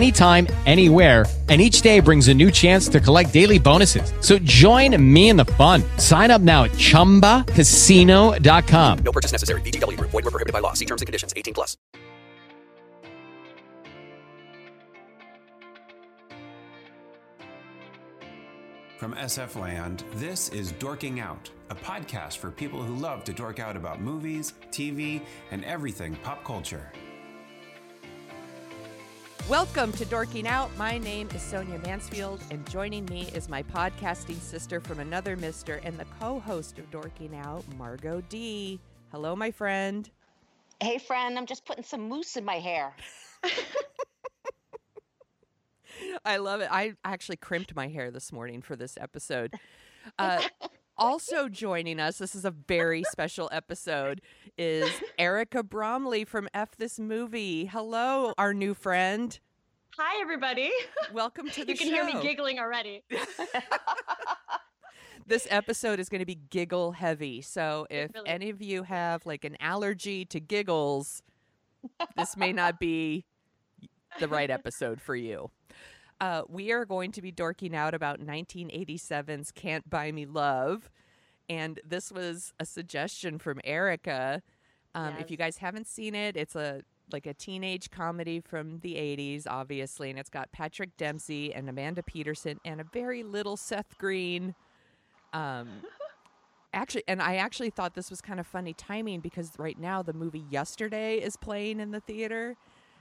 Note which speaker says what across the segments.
Speaker 1: anytime, anywhere and each day brings a new chance to collect daily bonuses. So join me in the fun. Sign up now at ChumbaCasino.com.
Speaker 2: No purchase necessary. VGW Group. Void were prohibited by law. See terms and conditions. 18 plus.
Speaker 3: From SF Land, this is Dorking Out, a podcast for people who love to dork out about movies, TV, and everything pop culture.
Speaker 4: Welcome to Dorking Out. My name is Sonia Mansfield, and joining me is my podcasting sister from another mister and the co host of Dorking Out, Margot D. Hello, my friend.
Speaker 5: Hey, friend, I'm just putting some mousse in my hair.
Speaker 4: I love it. I actually crimped my hair this morning for this episode. Uh, also joining us, this is a very special episode, is Erica Bromley from F This Movie. Hello, our new friend.
Speaker 6: Hi, everybody.
Speaker 4: Welcome to the show.
Speaker 6: you can
Speaker 4: show.
Speaker 6: hear me giggling already.
Speaker 4: this episode is going to be giggle heavy. So if
Speaker 6: really
Speaker 4: any of you have like an allergy to giggles, this may not be the right episode for you. Uh, we are going to be dorking out about 1987's Can't Buy Me Love. And this was a suggestion from Erica. Um, If you guys haven't seen it, it's a like a teenage comedy from the 80s, obviously, and it's got Patrick Dempsey and Amanda Peterson and a very little Seth Green. Um, actually, and I actually thought this was kind of funny timing because right now the movie Yesterday is playing in the theater,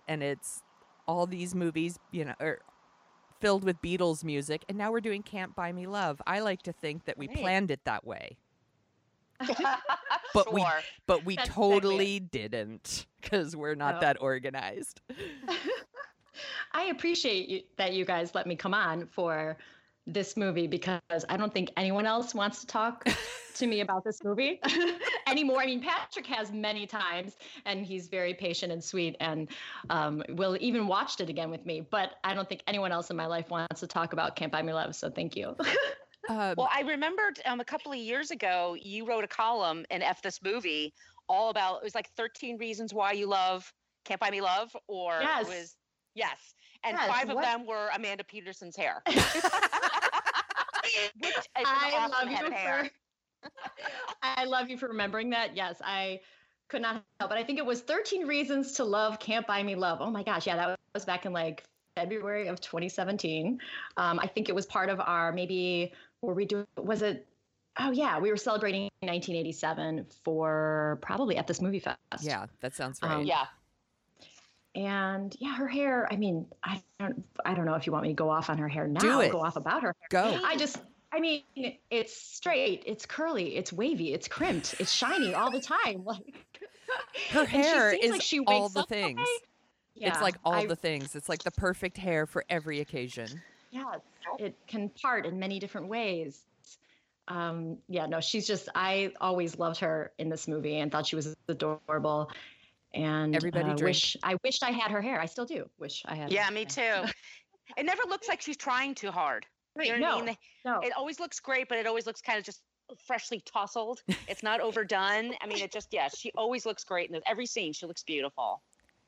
Speaker 4: and it's all these movies, you know, are filled with Beatles music, and now we're doing Can't Buy Me Love. I like to think that we
Speaker 5: Great.
Speaker 4: planned it that way, but we but we
Speaker 6: That's
Speaker 4: totally didn't because we're not
Speaker 6: No.
Speaker 4: that organized.
Speaker 6: I appreciate you, that you guys let me come on for this movie because I don't think anyone else wants to talk to me about this movie anymore. I mean, Patrick has many times, and he's very patient and sweet, and um, will even watched it again with me. But I don't think anyone else in my life wants to talk about Can't Buy Me Love. So thank you.
Speaker 4: Um,
Speaker 5: Well, I remembered um, a couple of years ago, you wrote a column in F This Movie all about it was like 13 reasons why you love Can't Buy Me Love, or
Speaker 6: Yes.
Speaker 5: it was, yes. And
Speaker 6: Yes,
Speaker 5: five of
Speaker 6: what-
Speaker 5: them were Amanda Peterson's hair. Which is
Speaker 6: I
Speaker 5: awesome
Speaker 6: love you
Speaker 5: hair.
Speaker 6: for I love you for remembering that. Yes, I could not help, but I think it was 13 Reasons to Love Can't Buy Me Love. Oh my gosh, yeah, that was back in like February of 2017. Um, I think it was part of our maybe were we doing was it oh yeah, we were celebrating 1987 for probably at this movie fest.
Speaker 4: yeah, that sounds
Speaker 6: Um,
Speaker 4: right.
Speaker 5: Yeah.
Speaker 6: And yeah, her hair, I mean, I don't I don't know if you want me to go off on her hair now,
Speaker 4: Do it.
Speaker 6: go off about her hair.
Speaker 4: Go.
Speaker 6: I just, I mean, it's straight, it's curly, it's wavy, it's crimped, it's shiny all the time. Like
Speaker 4: Her hair is
Speaker 6: like she
Speaker 4: all the things.
Speaker 6: way.
Speaker 4: it's like all
Speaker 6: I-
Speaker 4: the things. It's like the perfect hair for every occasion.
Speaker 6: Yeah, it can part in many different ways. Um, yeah, no, she's just. I always loved her in this movie and thought she was adorable. And
Speaker 4: Everybody
Speaker 6: uh, wish I wished I had her hair. I still do. Wish I had.
Speaker 5: Yeah,
Speaker 6: her
Speaker 5: me
Speaker 6: hair.
Speaker 5: too. It never looks like she's trying too hard. You know what I
Speaker 6: no,
Speaker 5: mean?
Speaker 6: no.
Speaker 5: It always looks great, but it always looks kind of just freshly tousled. It's not overdone. I mean, it just, yeah, she always looks great in every scene. She looks beautiful.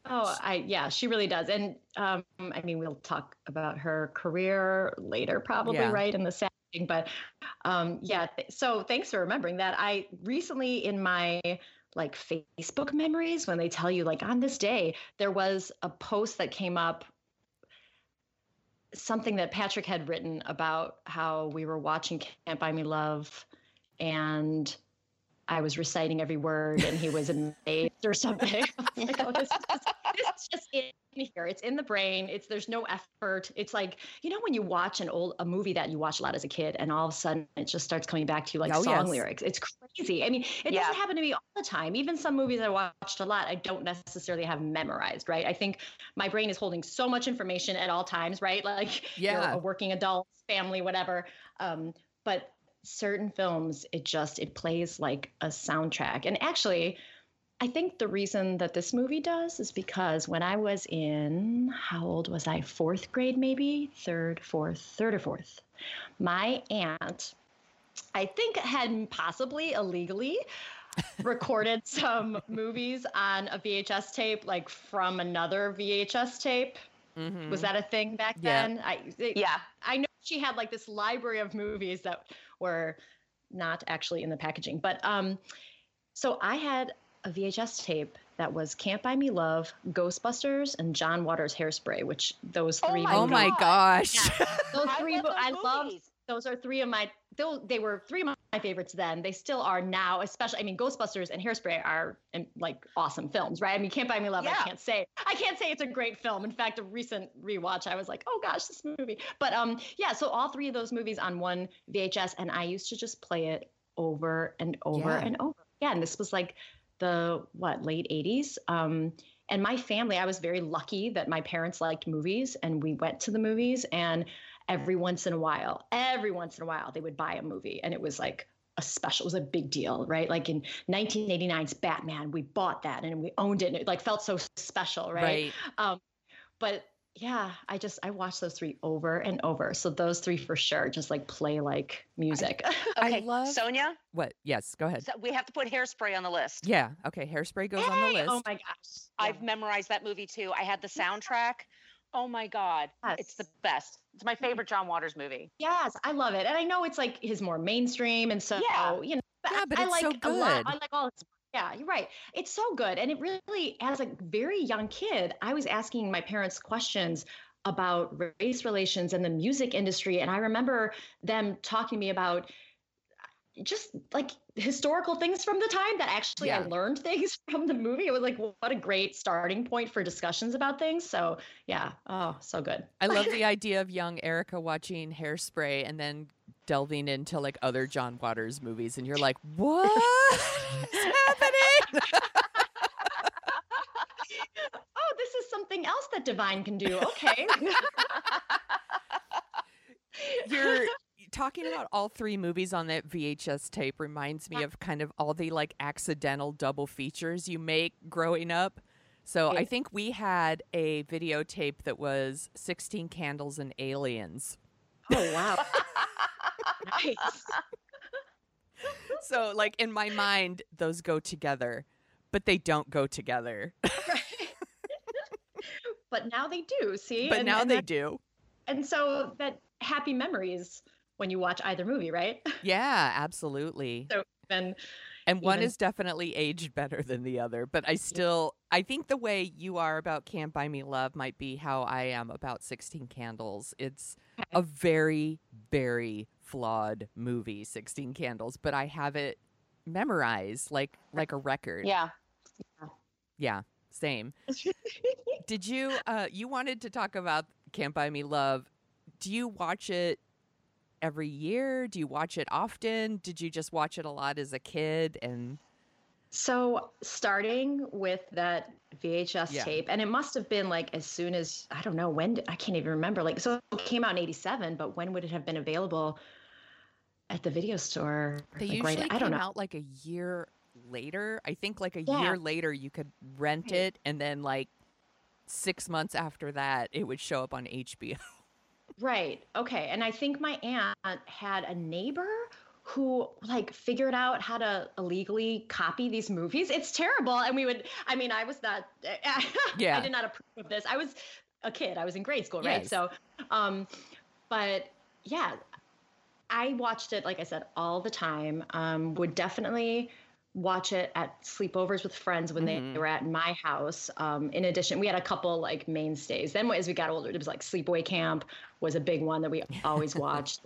Speaker 6: Oh, I yeah, she really does. And um, I mean, we'll talk about her career later, probably
Speaker 4: Yeah.
Speaker 6: right in the setting. But um, yeah, th- so thanks for remembering that. I recently in my like Facebook memories, when they tell you like on this day, there was a post that came up something that Patrick had written about how we were watching Can't Buy Me Love and I was reciting every word and he was amazed or something. like, oh, this, is, this is just in here. It's in the brain. It's there's no effort. It's like you know when you watch an old a movie that you watch a lot as a kid, and all of a sudden it just starts coming back to you like
Speaker 4: Oh,
Speaker 6: song
Speaker 4: yes.
Speaker 6: lyrics. It's crazy. I mean, it
Speaker 5: Yeah.
Speaker 6: doesn't happen to me all the time. Even some movies I watched a lot, I don't necessarily have memorized. Right? I think my brain is holding so much information at all times. Right? Like you're a working adult, family, whatever. Um, but certain films it just it plays like a soundtrack and actually i think the reason that this movie does is because when i was in how old was i fourth grade maybe third fourth third or fourth my aunt i think had possibly illegally recorded some movies on a vhs tape like from another vhs tape
Speaker 4: Mhm.
Speaker 6: was that a thing back
Speaker 4: Yeah.
Speaker 6: then i it-
Speaker 5: Yeah.
Speaker 6: I know she had like this library of movies that were not actually in the packaging. But um so I had a VHS tape that was Can't Buy Me Love, Ghostbusters, and John Waters Hairspray, which those
Speaker 5: Oh
Speaker 6: three
Speaker 5: my
Speaker 4: Oh my gosh.
Speaker 6: Yeah, those
Speaker 5: I
Speaker 6: three
Speaker 5: those
Speaker 6: I love those are three of my those, they were three of my favorites then. They still are now, especially I mean Ghostbusters and Hairspray are um, like awesome films, right? I mean Can't Buy Me Love,
Speaker 5: Yeah.
Speaker 6: I can't say. I can't say it's a great film. In fact, a recent rewatch I was like, "Oh gosh, this movie." But um yeah, so all three of those movies on one VHS and I used to just play it over and over
Speaker 4: Yeah.
Speaker 6: and over. Yeah, and this was like the what, late 80s. Um and my family, I was very lucky that my parents liked movies and we went to the movies and every once in a while, every once in a while, they would buy a movie and it was like a special, it was a big deal, right? Like in 1989's Batman, we bought that and we owned it and it like felt so special, right?
Speaker 4: right.
Speaker 6: Um, but yeah, I just, I watched those three over and over. So those three for sure just like play like music.
Speaker 4: I
Speaker 5: Okay.
Speaker 4: love-
Speaker 5: Sonia,
Speaker 4: What? Yes, go ahead.
Speaker 5: so we have to put hairspray on the list.
Speaker 4: Yeah. Okay. Hairspray goes on the list.
Speaker 6: Oh my gosh.
Speaker 5: I've memorized that movie too. I had the soundtrack. Oh my God. It's the best. It's my favorite John Waters movie.
Speaker 6: Yes, I love it, and I know it's like his more mainstream, and so
Speaker 5: Yeah.
Speaker 6: you know.
Speaker 4: Yeah,
Speaker 6: I-
Speaker 4: but
Speaker 6: I
Speaker 4: it's
Speaker 6: like
Speaker 4: so
Speaker 6: a lot.
Speaker 4: good.
Speaker 6: I like all. His, yeah, you're right. It's so good, and it really, as a very young kid, I was asking my parents questions about race relations and the music industry, and I remember them talking to me about just like historical things from the time that actually I learned things from the movie. It was like what a great starting point for discussions about things. So yeah, oh, so good.
Speaker 4: I love the idea of young Erica watching Hairspray and then delving into like other John Waters movies, and you're like, "What is happening?"
Speaker 6: oh, this is something else that Divine can do. Okay.
Speaker 4: you're talking about all three movies on that VHS tape reminds me uh, of kind of all the like accidental double features you make growing up. So I think we had a videotape that was 16 Candles and Aliens.
Speaker 6: oh, wow. nice.
Speaker 4: So like in my mind those go together, but they don't go together.
Speaker 6: But now they do, see?
Speaker 4: but
Speaker 6: And-
Speaker 4: now
Speaker 6: and
Speaker 4: they
Speaker 6: that-
Speaker 4: do.
Speaker 6: And so that happy memories when you watch either movie, right?
Speaker 4: Yeah, absolutely.
Speaker 6: So then
Speaker 4: And one
Speaker 6: even-
Speaker 4: is definitely aged better than the other, but I still I think the way you are about Can't Buy Me Love might be how I am about 16 Candles. It's a very very flawed movie, 16 Candles, but I have it memorized like like a record.
Speaker 5: Yeah.
Speaker 4: Yeah, same. Did you uh you wanted to talk about Can't Buy Me Love. Do you watch it every year? Do you watch it often? Did you just watch it a lot as a kid and
Speaker 6: So starting with that VHS
Speaker 4: Yeah.
Speaker 6: tape, and it must have been like as soon as I don't know when did, I can't even remember. Like so it came out in '87, but when would it have been available at the video store?
Speaker 4: They
Speaker 6: Like,
Speaker 4: usually
Speaker 6: right, I don't
Speaker 4: came
Speaker 6: know.
Speaker 4: out like a year later. I think like a
Speaker 6: Yeah.
Speaker 4: year later you could rent
Speaker 6: Right.
Speaker 4: it and then like 6 months after that it would show up on HBO.
Speaker 6: Right. Okay. And I think my aunt had a neighbor who like figured out how to illegally copy these movies. It's terrible. And we would, I mean, I was not,
Speaker 4: Yeah.
Speaker 6: I did not approve of this. I was a kid. I was in grade school, right?
Speaker 4: Yes.
Speaker 6: So, um, but yeah, I watched it, like I said, all the time. Um, would definitely watch it at sleepovers with friends when
Speaker 4: Mhm.
Speaker 6: they were at my house. Um, in addition, we had a couple like mainstays. Then as we got older, it was like Sleepaway Camp was a big one that we always watched.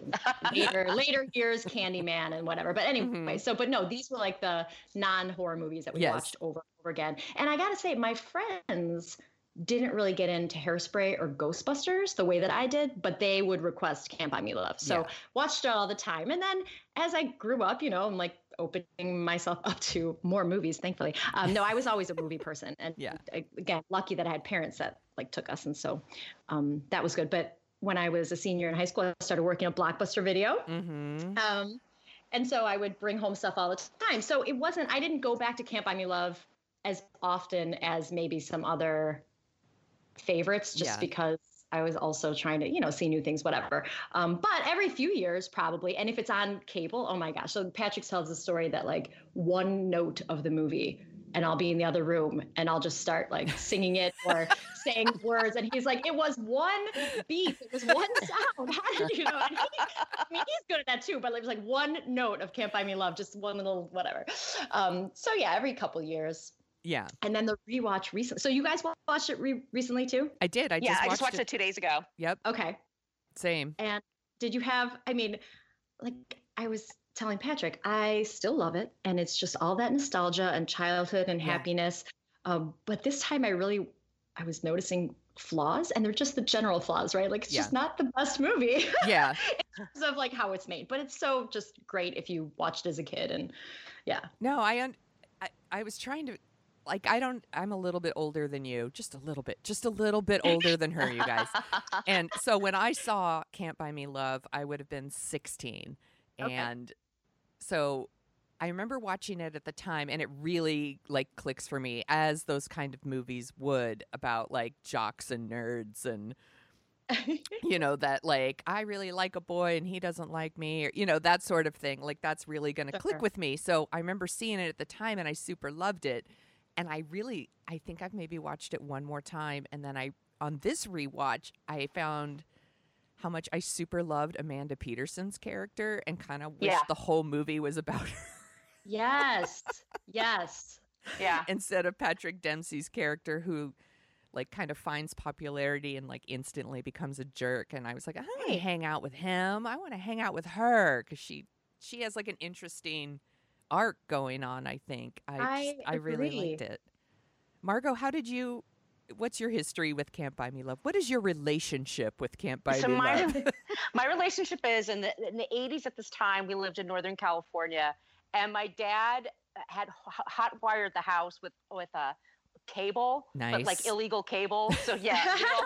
Speaker 6: later, later years, Candyman and whatever. But anyway,
Speaker 4: Mhm.
Speaker 6: so but no, these were like the non-horror movies that we
Speaker 4: Yes.
Speaker 6: watched over and over again. And I gotta say, my friends didn't really get into Hairspray or Ghostbusters the way that I did, but they would request Can't Buy Me Love. So
Speaker 4: Yeah.
Speaker 6: watched it all the time. And then as I grew up, you know, I'm like opening myself up to more movies, thankfully. Um, no, I was always a movie person. And
Speaker 4: Yeah.
Speaker 6: again, lucky that I had parents that like took us. And so um, that was good. But when I was a senior in high school, I started working at Blockbuster Video.
Speaker 4: Mm-hmm.
Speaker 6: Um, and so I would bring home stuff all the time. So it wasn't, I didn't go back to Can't Buy Me Love as often as maybe some other favorites, just
Speaker 4: Yeah.
Speaker 6: because I was also trying to, you know, see new things, whatever. Um, but every few years, probably. And if it's on cable, oh my gosh. So Patrick tells the story that like one note of the movie, and I'll be in the other room and I'll just start like singing it or saying words. And he's like, it was one beat, it was one sound. How did you know? And he, I mean, he's good at that too, but it was like one note of Can't Buy Me Love, just one little whatever. Um, so yeah, every couple years.
Speaker 4: Yeah,
Speaker 6: And then the rewatch recently. So you guys watched it re- recently too?
Speaker 4: I did. I
Speaker 5: yeah,
Speaker 4: just
Speaker 5: I
Speaker 4: watched,
Speaker 5: just watched it. two days ago.
Speaker 4: Yep,
Speaker 6: Okay.
Speaker 4: same.
Speaker 6: And did you have, I mean, like I was telling Patrick, I still love it. And it's just all that nostalgia and childhood and
Speaker 4: Yeah.
Speaker 6: happiness. Um, but this time I really, I was noticing flaws and they're just the general flaws, right? Like it's just not the best movie
Speaker 4: Yeah,
Speaker 6: in terms of like how it's made, but it's so just great if you watched as a kid. And yeah.
Speaker 4: no, I, un- I I was trying to like I don't I'm a little bit older than you, just a little bit, just a little bit older than her, you guys. And so when I saw Can't Buy Me Love, I would have been 16.
Speaker 6: Okay.
Speaker 4: And so I remember watching it at the time and it really like clicks for me as those kind of movies would about like jocks and nerds and you know that like I really like a boy and he doesn't like me or you know that sort of thing like that's really going to
Speaker 6: Sure.
Speaker 4: click with me. So I remember seeing it at the time and I super loved it and I really I think I've maybe watched it one more time and then I on this rewatch I found how much I super loved Amanda Peterson's character and kind of wish
Speaker 5: Yeah.
Speaker 4: the whole movie was about her
Speaker 6: yes. Yes.
Speaker 5: Yeah.
Speaker 4: instead of Patrick Dempsey's character who like kind of finds popularity and like instantly becomes a jerk and I was like I want to hang out with him I want to hang out with her cuz she she has like an interesting arc going on I think I
Speaker 6: I
Speaker 4: I really liked it Margot how did you what's your history with Can't Buy Me Love what is your relationship with Can't Buy
Speaker 5: So
Speaker 4: Me
Speaker 5: my
Speaker 4: Love
Speaker 5: my relationship is in the in the 80s at this time we lived in Northern California and my dad had h- hot wired the house with with a cable but like illegal cable. So yeah. we all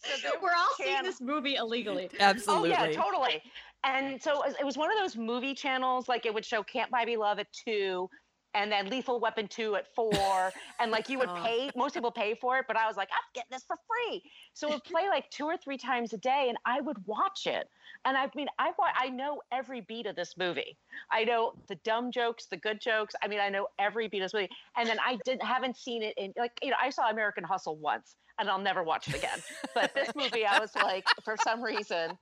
Speaker 5: so
Speaker 6: We're all
Speaker 5: was
Speaker 6: seeing this movie illegally.
Speaker 4: Absolutely
Speaker 5: Oh yeah, totally. And so it was- one of those movie channels like it would show Can't Buy Me Love at 2 and then Lethal Weapon 2 at 4 and like you would
Speaker 4: Oh.
Speaker 5: pay most people pay for it but I was like I'm getting this for free. So it would play like two or three times a day and I would watch it. And I mean I I know every beat of this movie. I know the dumb jokes, the good jokes. I mean I know every beat of this movie. And then I didn't haven't seen it in like you know I saw American Hustle once and I'll never watch it again. But this movie I was like for some reason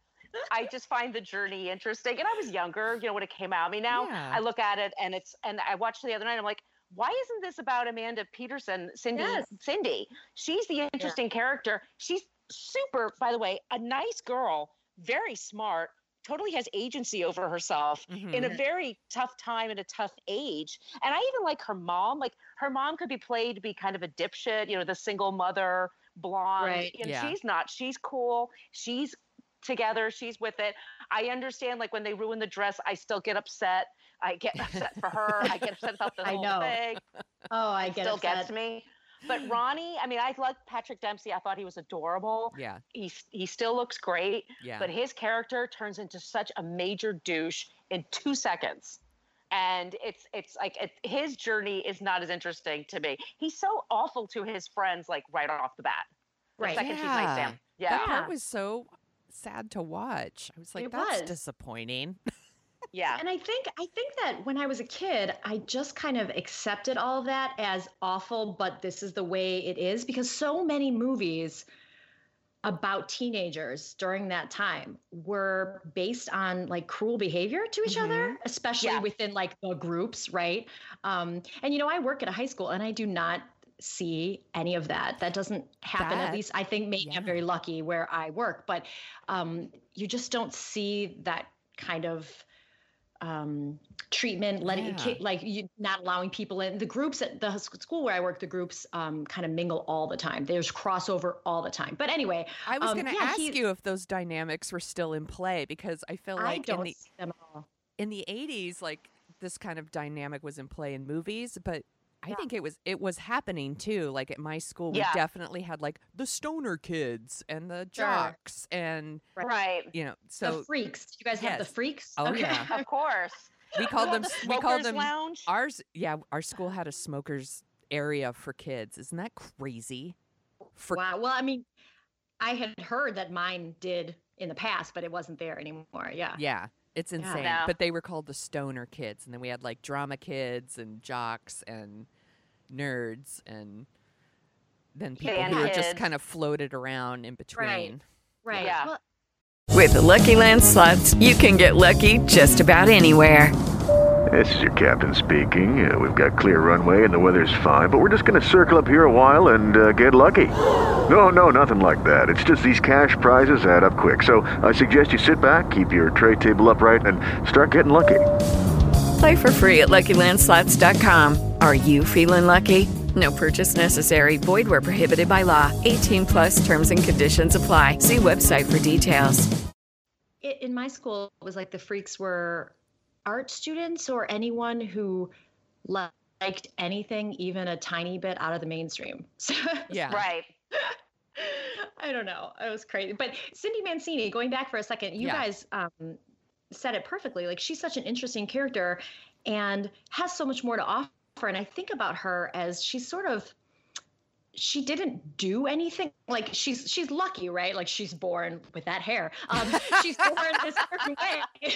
Speaker 5: I just find the journey interesting. And I was younger, you know, when it came out. I mean, now
Speaker 4: Yeah.
Speaker 5: I look at it and it's, and I watched the other night. I'm like, why isn't this about Amanda Peterson, Cindy?
Speaker 6: Yes.
Speaker 5: Cindy, she's the interesting character. She's super, by the way, a nice girl, very smart, totally has agency over herself in a
Speaker 4: Mhm.
Speaker 5: very tough time and a tough age. And I even like her mom. Like her mom could be played to be kind of a dipshit, you know, the single mother, blonde.
Speaker 6: Right.
Speaker 5: And
Speaker 4: Yeah.
Speaker 5: she's not. She's cool. She's together. She's with it. I understand like when they ruin the dress, I still get upset. I get upset for her. I get upset about the whole I
Speaker 6: know.
Speaker 5: thing.
Speaker 6: Oh, I get
Speaker 5: still
Speaker 6: upset.
Speaker 5: gets me. But Ronnie, I mean, I like Patrick Dempsey. I thought he was adorable.
Speaker 4: yeah
Speaker 5: He he still looks great,
Speaker 4: yeah
Speaker 5: but his character turns into such a major douche in two seconds. And it's it's like it, his journey is not as interesting to me. He's so awful to his friends, like right off the bat. The
Speaker 6: Right.
Speaker 5: second she's nice to him. Yeah.
Speaker 4: that part was so sad to watch I was like
Speaker 6: It
Speaker 4: that's
Speaker 6: was.
Speaker 4: disappointing
Speaker 5: Yeah.
Speaker 6: And I think I think that when I was a kid, I just kind of accepted all of that as awful, but this is the way it is because so many movies about teenagers during that time were based on like cruel behavior to each other, especially
Speaker 5: Yes.
Speaker 6: within like the groups, right? Um, and you know, I work at a high school and I do not see any of that. That doesn't happen.
Speaker 4: That-
Speaker 6: at least I think maybe
Speaker 4: yeah.
Speaker 6: I'm very lucky where I work, but um, you just don't see that kind of um treatment letting
Speaker 4: Yeah.
Speaker 6: like you not allowing people in the groups at the school where i work the groups um kind of mingle all the time there's crossover all the time but anyway
Speaker 4: I was
Speaker 6: um,
Speaker 4: going to
Speaker 6: yeah,
Speaker 4: ask
Speaker 6: he-
Speaker 4: you if those dynamics were still in play because I feel
Speaker 6: i
Speaker 4: like in
Speaker 6: don't
Speaker 4: the
Speaker 6: see them all
Speaker 4: in the 80s like this kind of dynamic was in play in movies, but I think it was it was happening too. Like at my school, we
Speaker 5: Yeah.
Speaker 4: definitely had like the stoner kids and the
Speaker 6: Sure.
Speaker 4: jocks, and
Speaker 5: Right.
Speaker 4: you know, so
Speaker 6: the
Speaker 4: so
Speaker 6: freaks you guys have the freaks
Speaker 4: Oh, yeah.
Speaker 5: Of course.
Speaker 4: we called them
Speaker 5: the
Speaker 4: s- we called
Speaker 5: smokers
Speaker 4: them
Speaker 5: lounge.
Speaker 4: ours. Yeah, our school had a smokers area for kids. Isn't that crazy? For
Speaker 6: wow well i mean i had heard that mine did in the past but it wasn't there anymore yeah
Speaker 4: Yeah, it's insane.
Speaker 5: No.
Speaker 4: But they were called the stoner kids, and then we had like drama kids and jocks and nerds, and then people
Speaker 5: Band
Speaker 4: who were just kind of floated around in between.
Speaker 6: right
Speaker 5: Yeah.
Speaker 6: well,
Speaker 7: With the Lucky Land slots, you can get lucky just about anywhere.
Speaker 8: This is your captain speaking. Uh, we've got clear runway and the weather's fine, but we're just going to circle up here a while and uh, get lucky. No, no, nothing like that. It's just these cash prizes add up quick. So I suggest you sit back, keep your tray table upright, and start getting lucky.
Speaker 7: Play for free at LuckyLandSlots.com. Are you feeling lucky? No purchase necessary. Void where prohibited by law. 18 plus terms and conditions apply. See website for details.
Speaker 6: it, in my school it was like the freaks were art students or anyone who liked anything even a tiny bit out of the mainstream so
Speaker 4: Yeah.
Speaker 5: Right.
Speaker 6: i don't know it was crazy but cindy mancini going back for a second you
Speaker 4: Yeah.
Speaker 6: guys um, said it perfectly like she's such an interesting character and has so much more to offer. And i think about her as she's sort of she didn't do anything. Like she's she's lucky right? Like she's born with that hair. Um she's born this certain way.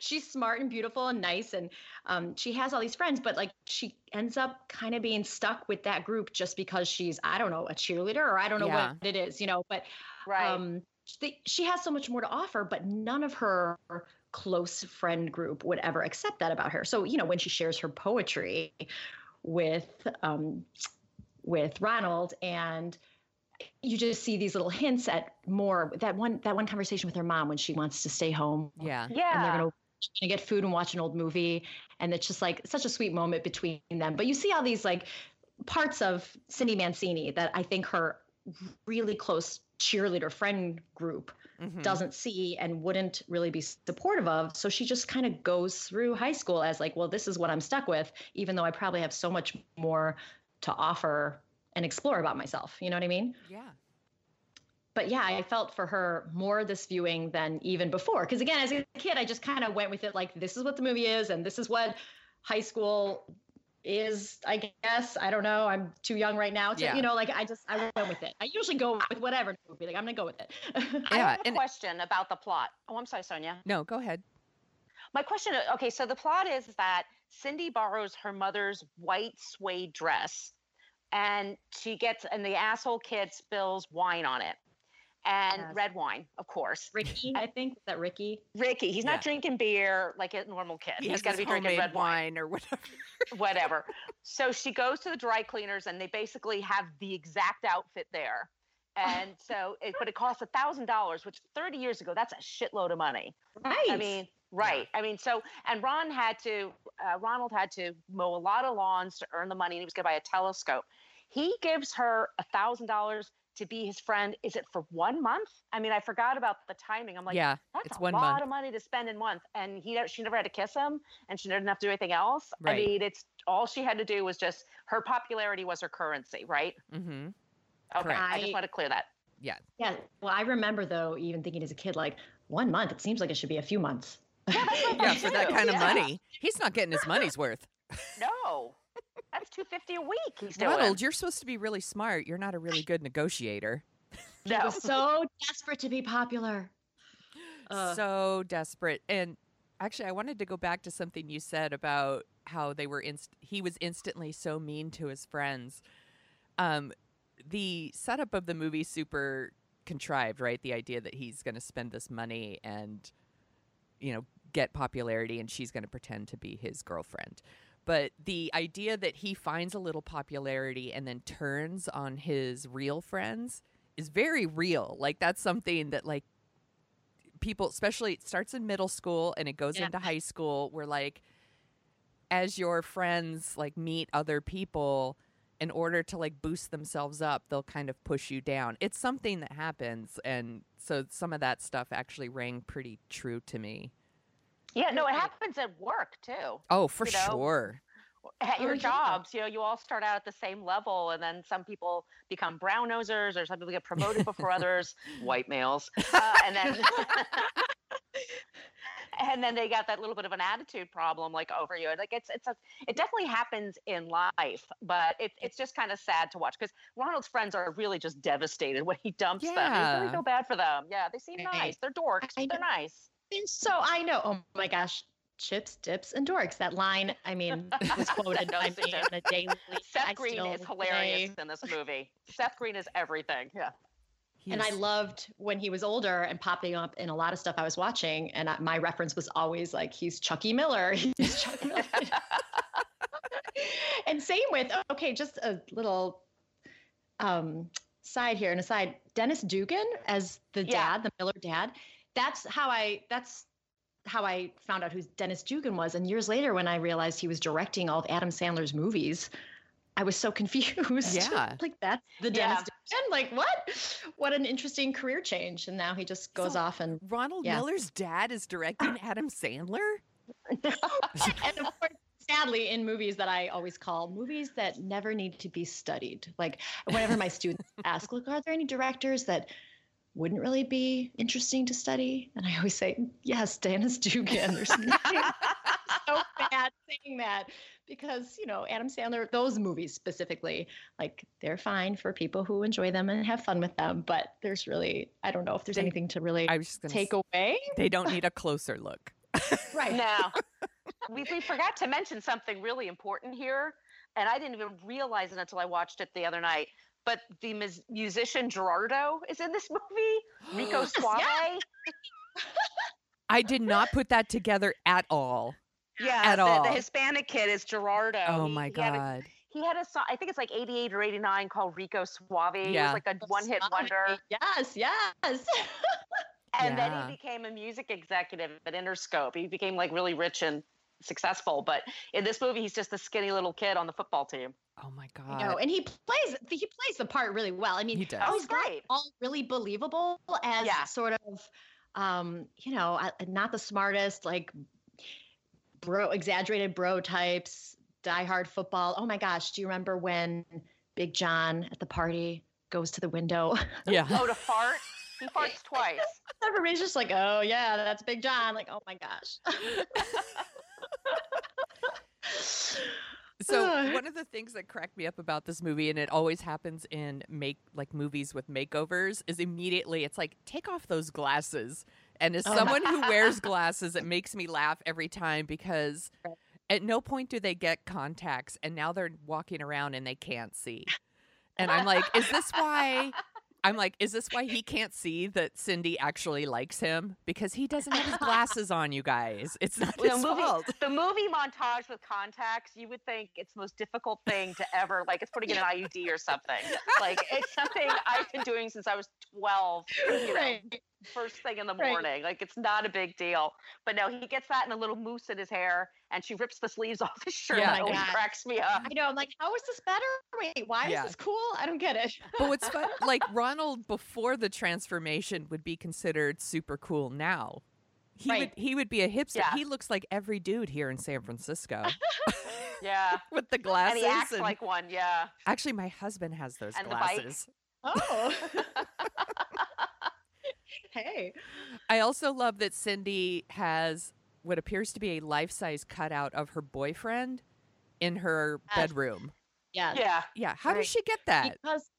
Speaker 6: She's smart and beautiful and nice and um she has all these friends but like she ends up kind of being stuck with that group just because she's i don't know a cheerleader or i don't know
Speaker 4: Yeah.
Speaker 6: what it is you know but
Speaker 5: Right.
Speaker 6: um she, she has so much more to offer but none of her close friend group would ever accept that about her so you know when she shares her poetry with um with Ronald and you just see these little hints at more that one that one conversation with her mom when she wants to stay home
Speaker 4: Yeah.
Speaker 5: yeah.
Speaker 6: and they're gonna, gonna get food and watch an old movie and it's just like such a sweet moment between them but you see all these like parts of cindy mancini that i think her really close cheerleader friend group
Speaker 4: Mhm.
Speaker 6: doesn't see and wouldn't really be supportive of so she just kind of goes through high school as like well this is what i'm stuck with even though i probably have so much more to offer and explore about myself you know what i mean
Speaker 4: Yeah.
Speaker 6: but yeah, I felt for her more this viewing than even before. Because again, as a kid, I just kind of went with it like, this is what the movie is, and this is what high school is. I guess I don't know. I'm too young right now to,
Speaker 4: Yeah.
Speaker 6: you know, like I just I went with it. I usually go with whatever movie. Like I'm gonna go with it.
Speaker 5: I have a
Speaker 4: and-
Speaker 5: question about the plot. Oh, I'm sorry, Sonia.
Speaker 4: No, go ahead.
Speaker 5: My question okay, so the plot is that Cindy borrows her mother's white suede dress and she gets and the asshole kid spills wine on it. And
Speaker 6: Yes.
Speaker 5: red wine, of course.
Speaker 6: Ricky, I think is that Ricky.
Speaker 5: Ricky, he's
Speaker 4: Yeah.
Speaker 5: not drinking beer like a normal kid.
Speaker 4: He
Speaker 5: he's
Speaker 4: has
Speaker 5: got to be drinking
Speaker 4: homemade
Speaker 5: red wine.
Speaker 4: or whatever.
Speaker 5: whatever. so she goes to the dry cleaners and they basically have the exact outfit there. And so, it, but it costs a thousand dollars, which 30 years ago, that's a shitload of money.
Speaker 6: Right.
Speaker 5: I mean, right. I mean, so, and Ron had to, uh, Ronald had to mow a lot of lawns to earn the money and he was going to buy a telescope. He gives her a thousand dollars to be his friend. Is it for one month? I mean, I forgot about the timing. I'm like,
Speaker 4: yeah.
Speaker 5: that's
Speaker 4: it's
Speaker 5: a
Speaker 4: one
Speaker 5: lot
Speaker 4: month.
Speaker 5: of money to spend in month. And he, she never had to kiss him and she didn't have to do anything else. I mean, it's all she had to do was just her popularity was her currency, right?
Speaker 4: Mm-hmm.
Speaker 5: Okay.
Speaker 4: Correct.
Speaker 5: I just want to clear that.
Speaker 4: Yeah.
Speaker 6: yeah. Well, I remember though, even thinking as a kid, like one month. It seems like it should be a few months.
Speaker 4: Yeah, for that kind of
Speaker 5: Yeah.
Speaker 4: money. He's not getting his money's worth.
Speaker 5: No, that's 250 a week. He's doing.
Speaker 4: Ronald, you're supposed to be really smart. You're not a really good negotiator.
Speaker 6: He was so desperate to be popular. Uh,
Speaker 4: so desperate. And actually, I wanted to go back to something you said about how they were inst- he was instantly so mean to his friends. Um, the setup of the movie super contrived, right? The idea that he's going to spend this money and, you know, get popularity and she's going to pretend to be his girlfriend. But the idea that he finds a little popularity and then turns on his real friends is very real. Like, that's something that, like, people, especially it starts in middle school and it goes
Speaker 6: Yeah.
Speaker 4: into high school, where, like, as your friends, like, meet other people, in order to like boost themselves up, they'll kind of push you down. It's something that happens, and so some of that stuff actually rang pretty true to me.
Speaker 5: Yeah, no, it happens at work too.
Speaker 4: Oh, for
Speaker 5: You know?
Speaker 4: sure.
Speaker 5: At your
Speaker 6: Oh, yeah.
Speaker 5: jobs, you know, you all start out at the same level, and then some people become brown nosers, or some people get promoted before others, white males, uh, and then and then they got that little bit of an attitude problem, like over you. Like it's it's a it definitely happens in life, but it, it's just kind of sad to watch because Ronald's friends are really just devastated when he dumps them. I really
Speaker 4: Yeah.
Speaker 5: feel bad for them. Yeah, they seem nice. They're dorks,
Speaker 6: I
Speaker 5: they're nice.
Speaker 6: And so I know. Oh my gosh. Chips, dips, and dorks. That line, I mean, was quoted by
Speaker 5: knows it
Speaker 6: me
Speaker 5: too.
Speaker 6: on a daily.
Speaker 5: Seth
Speaker 6: I
Speaker 5: Green is hilarious
Speaker 6: today-
Speaker 5: in this movie. Seth Green is everything. Yeah.
Speaker 6: And I loved when he was older and popping up in a lot of stuff I was watching. And I, my reference was always like, he's Chucky Miller. He's Chucky Miller. and same with, okay, just a little um, side here and aside. Dennis Dugan as the
Speaker 5: Yeah.
Speaker 6: dad, the Miller dad. That's how I, that's how I found out who Dennis Dugan was. And years later, when I realized he was directing all of Adam Sandler's movies, I was so confused.
Speaker 4: Yeah.
Speaker 6: like that's the
Speaker 5: Yeah.
Speaker 6: Dennis Dugan. Like what? What an interesting career change. And now he just goes
Speaker 4: So-
Speaker 6: off and
Speaker 4: Ronald
Speaker 6: Yeah.
Speaker 4: Miller's dad is directing Adam Sandler.
Speaker 6: and of course, sadly, in movies that I always call movies that never need to be studied. Like whenever my students ask, "Look, are there any directors that wouldn't really be interesting to study?" And I always say, "Yes, Dennis Dugan." There's nothing so bad saying that because you know Adam Sandler, those movies specifically, like they're fine for people who enjoy them and have fun with them. But there's really, I don't know if there's
Speaker 4: They-
Speaker 6: anything to really
Speaker 4: I was just
Speaker 6: take
Speaker 4: s-
Speaker 6: away.
Speaker 4: They don't need a closer look.
Speaker 6: Right.
Speaker 5: Now, we, we forgot to mention something really important here, and I didn't even realize it until I watched it the other night. But the mus- musician Gerardo is in this movie. Rico Suave.
Speaker 4: I did not put that together at all.
Speaker 5: Yeah,
Speaker 4: At
Speaker 5: the,
Speaker 4: all.
Speaker 5: the Hispanic kid is Gerardo.
Speaker 4: Oh
Speaker 5: He-
Speaker 4: my
Speaker 5: he had a-
Speaker 4: god.
Speaker 5: He had a song, I think it's like 88 or 89 called Rico Suave. It
Speaker 4: Yeah.
Speaker 5: was like a one hit wonder.
Speaker 6: Yes, yes.
Speaker 5: And then he became a music executive at Interscope. He became like really rich and successful. But in this movie, he's just a skinny little kid on the football team.
Speaker 4: Oh my
Speaker 6: I
Speaker 4: god.
Speaker 6: know, and he plays he plays the part really well. I mean,
Speaker 4: He does.
Speaker 5: Oh,
Speaker 6: he's
Speaker 5: he's great.
Speaker 6: all really believable as
Speaker 5: Yeah.
Speaker 6: sort of, um, you know, uh, not the smartest, like bro, exaggerated bro types, diehard football. Oh my gosh, do you remember when Big John at the party goes to the window?
Speaker 4: yeah.
Speaker 5: Oh, to fart? He farts twice.
Speaker 6: Everybody's just like, oh yeah, that's Big John. Like, oh my gosh.
Speaker 4: So one of the things that cracked me up about this movie, and it always happens in make like movies with makeovers, is immediately it's like take off those glasses. And as
Speaker 6: Oh.
Speaker 4: someone who wears glasses, it makes me laugh every time because at no point do they get contacts, and now they're walking around and they can't see. And I'm like, is this why? I'm like, is this why he can't see that Cindy actually likes him? Because he doesn't have his glasses on, you guys. It's not
Speaker 5: the
Speaker 4: his
Speaker 5: movie,
Speaker 4: fault.
Speaker 5: the movie montage with contacts, you would think it's the most difficult thing to ever like. It's putting in an IUD or something. Like it's something I've been doing since I was twelve. You know,
Speaker 6: right.
Speaker 5: First thing in the
Speaker 6: Right.
Speaker 5: morning. Like it's not a big deal. But no, he gets that and a little mousse in his hair, and she rips the sleeves off his shirt.
Speaker 4: Yeah.
Speaker 5: and it
Speaker 6: my
Speaker 5: always
Speaker 6: God.
Speaker 5: cracks me up.
Speaker 6: I know. I'm like, how is this better? Wait, why
Speaker 4: Yeah.
Speaker 6: is this cool? I don't get it.
Speaker 4: But what's fun, like Ronald before the transformation would be considered super cool now. He would he would be a hipster.
Speaker 5: Yeah.
Speaker 4: He looks like every dude here in San Francisco
Speaker 5: Yeah.
Speaker 4: with the glasses.
Speaker 5: And
Speaker 4: glasses.
Speaker 5: he acts
Speaker 4: and-
Speaker 5: like one. Yeah.
Speaker 4: actually, my husband has those
Speaker 5: And the bike.
Speaker 4: glasses.
Speaker 6: Oh. Hey.
Speaker 4: I also love that Cindy has what appears to be a life size cutout of her boyfriend in her
Speaker 6: Yes.
Speaker 4: bedroom.
Speaker 6: Yeah.
Speaker 5: Yeah.
Speaker 4: Yeah, how
Speaker 6: Right.
Speaker 4: does she get that?
Speaker 6: Because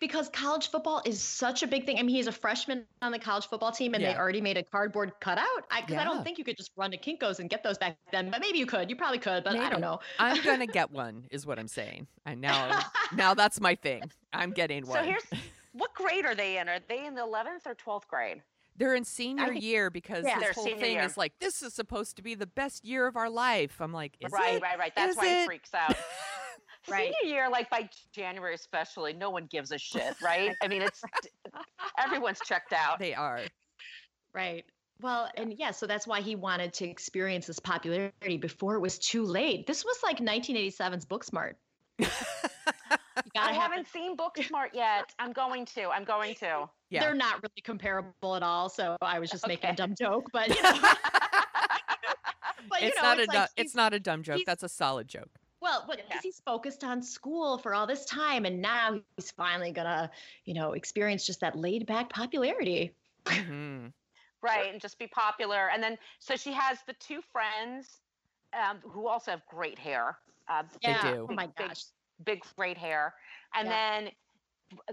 Speaker 6: because college football is such a big thing. I mean, he's a freshman on the college football team, and they already made a cardboard cutout. I because I don't think you could just run to Kinkos and get those back then, but maybe you could. You probably could, but I don't know.
Speaker 4: I'm gonna get one, is what I'm saying. I now now that's my thing. I'm getting one.
Speaker 5: So here's What grade are they in? Are they in the 11th or 12th grade?
Speaker 4: They're in senior
Speaker 6: think-
Speaker 4: year because
Speaker 6: yeah.
Speaker 4: this whole thing
Speaker 5: year.
Speaker 4: is like this is supposed to be the best year of our life. I'm like, is
Speaker 5: right,
Speaker 4: it?
Speaker 5: right, right. That's
Speaker 4: Is
Speaker 5: why
Speaker 4: it?
Speaker 5: it freaks out.
Speaker 6: Right.
Speaker 5: Senior year, like by January especially, no one gives a shit, right? I mean, it's everyone's checked out.
Speaker 4: They are.
Speaker 6: Right. Well, and yeah, so that's why he wanted to experience this popularity before it was too late. This was like 1987's Booksmart. You
Speaker 5: I
Speaker 6: have
Speaker 5: haven't seen Booksmart yet. I'm going to. I'm going to.
Speaker 4: Yeah.
Speaker 6: They're not really comparable at all, so I was just making a dumb joke, but you know, but you
Speaker 4: it's
Speaker 6: know,
Speaker 4: not
Speaker 6: it's
Speaker 4: a
Speaker 6: like
Speaker 4: du- it's not a dumb joke. That's a solid joke.
Speaker 6: Well, but because he's focused on school for all this time, and now he's finally gonna, you know, experience just that laid back popularity.
Speaker 4: hmm
Speaker 5: right and just be popular and then so she has the two friends um, who also have great hair uh,
Speaker 4: They do.
Speaker 6: Oh my
Speaker 5: Big-
Speaker 6: gosh.
Speaker 5: Big great hair. And
Speaker 6: Yeah.
Speaker 5: then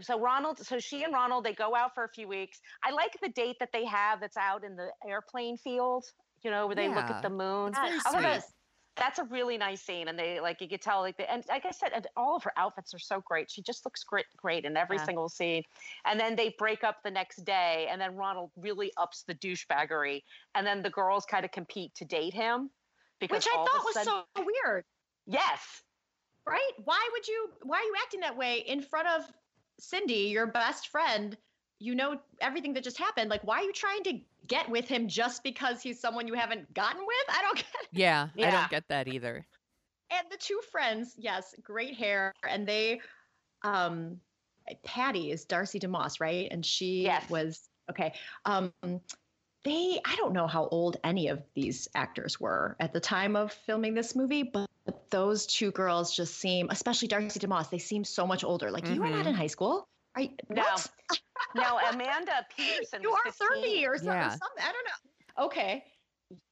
Speaker 5: so ronald so she and ronald they go out for a few weeks. I like the date that they have that's out in the airplane field you know where they look at the moon.
Speaker 4: It's very
Speaker 5: I thought that-
Speaker 4: sweet.
Speaker 5: that's a really nice scene and they like you could tell like the, and like i said and all of her outfits are so great. She just looks great great in every
Speaker 6: Yeah.
Speaker 5: single scene. And then they break up the next day and then ronald really ups the douchebaggery and then the girls kind of compete to date him because
Speaker 6: Which I thought was
Speaker 5: sudden-
Speaker 6: so weird,
Speaker 5: yes
Speaker 6: right? Why would you? Why are you acting that way in front of Cindy, your best friend? You know everything that just happened. Like, why are you trying to get with him just because he's someone you haven't gotten with? I don't get it.
Speaker 4: Yeah, I don't get that either.
Speaker 6: and the two friends, yes, great hair, and they, um, Patty is Darcy DeMoss, right? And she
Speaker 5: Yes.
Speaker 6: was okay. Um, they, I don't know how old any of these actors were at the time of filming this movie, but those two girls just seem, especially Darcy DeMoss, they seem so much older. Like you are not in mm-hmm. high school. Are you,
Speaker 5: No.
Speaker 6: what?
Speaker 5: no amanda peterson
Speaker 6: you
Speaker 5: was
Speaker 6: are 30
Speaker 5: 15.
Speaker 6: or something,
Speaker 4: Yeah.
Speaker 6: something. I don't know. Okay.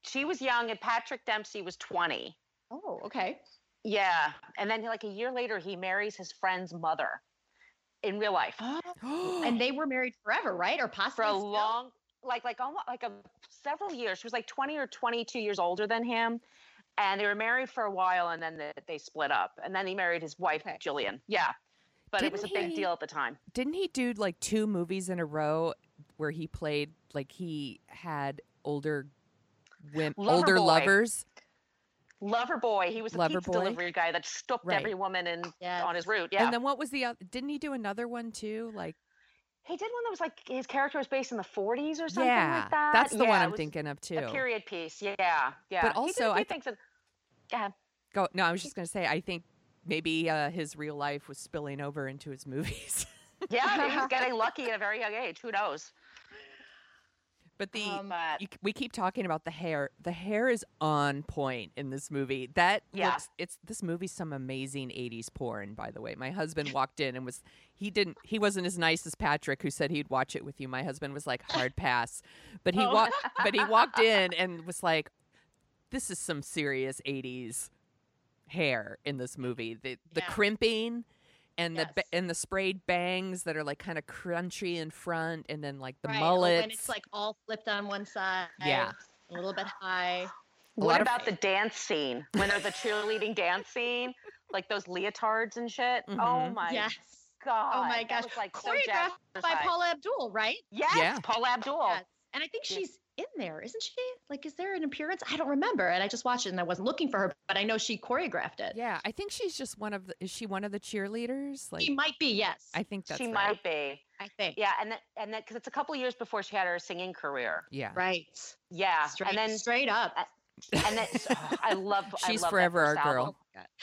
Speaker 5: she was young and patrick dempsey was 20
Speaker 6: Oh, okay.
Speaker 5: yeah and then like a year later he marries his friend's mother in real life oh.
Speaker 6: and they were married forever, right? Or possibly for
Speaker 5: a
Speaker 6: still?
Speaker 5: long like like almost like a several years she was like 20 or 22 years older than him and they were married for a while and then they, they split up and then he married his wife
Speaker 6: Okay.
Speaker 5: jillian yeah but it was a
Speaker 4: Didn't
Speaker 5: big
Speaker 4: he-
Speaker 5: deal at the time
Speaker 4: Didn't he do like two movies in a row where he played like he had older women,
Speaker 5: Lover
Speaker 4: older
Speaker 5: Boy.
Speaker 4: lovers?
Speaker 5: lover boy he was a
Speaker 4: Lover
Speaker 5: pizza
Speaker 4: Boy?
Speaker 5: delivery guy that stopped
Speaker 4: Right.
Speaker 5: every woman in
Speaker 6: Yes.
Speaker 5: on his route yeah
Speaker 4: And then what was the other? Didn't he do another one too? Like
Speaker 5: he did one that was like his character was based in the 40s or something
Speaker 4: yeah,
Speaker 5: like that
Speaker 4: that's the
Speaker 5: Yeah,
Speaker 4: one I'm thinking of too.
Speaker 5: a period piece yeah yeah did
Speaker 4: also, I
Speaker 5: few
Speaker 4: th-
Speaker 5: things that, go ahead
Speaker 4: Go. No, I was just gonna say I think maybe uh, his real life was spilling over into his movies.
Speaker 5: yeah he was getting lucky at a very young age who knows
Speaker 4: But the
Speaker 6: Um,
Speaker 5: but
Speaker 4: you, we keep talking about the hair. The hair is on point in this movie. That
Speaker 5: Yeah.
Speaker 4: looks it's this movie's some amazing 80s porn by the way. My husband walked in and was he didn't he wasn't as nice as Patrick who said he'd watch it with you. My husband was like hard pass. But he
Speaker 6: Oh.
Speaker 4: walked but he walked in and was like this is some serious 80s hair in this movie. The the
Speaker 6: Yeah.
Speaker 4: crimping and the and the sprayed bangs that are like kind of crunchy in front and then like the
Speaker 6: Right, oh,
Speaker 4: mullets.
Speaker 6: When it's like all flipped on one side.
Speaker 4: Yeah.
Speaker 6: A little bit high.
Speaker 5: What
Speaker 4: lot of-
Speaker 5: about the dance scene? When there's the cheerleading dance scene, like those leotards and shit. Oh
Speaker 4: Mhm.
Speaker 5: my
Speaker 6: yes.
Speaker 5: god!
Speaker 6: Oh my
Speaker 5: that
Speaker 6: gosh.
Speaker 5: was, like so
Speaker 6: Choreographed by
Speaker 5: jazzercise.
Speaker 6: Paula Abdul, right?
Speaker 5: Yes,
Speaker 4: Yeah.
Speaker 5: Paula Abdul.
Speaker 6: Yes. And I think
Speaker 5: Yeah.
Speaker 6: she's in there, isn't she? Like, is there an appearance? I don't remember. And I just watched it and I wasn't looking for her, but I know she choreographed it.
Speaker 4: Yeah, I think she's just one of the. Is she one of the cheerleaders? Like,
Speaker 6: She might be, yes.
Speaker 4: I think that's
Speaker 5: she
Speaker 4: right.
Speaker 5: might be.
Speaker 6: I think.
Speaker 5: Yeah, and then and then because it's a couple years before she had her singing career.
Speaker 4: Yeah,
Speaker 6: Right.
Speaker 5: Yeah,
Speaker 6: Straight,
Speaker 5: and then
Speaker 6: straight up.
Speaker 5: uh, and then oh, I love. I
Speaker 4: She's
Speaker 5: love
Speaker 4: forever our
Speaker 5: first
Speaker 4: girl.
Speaker 5: album.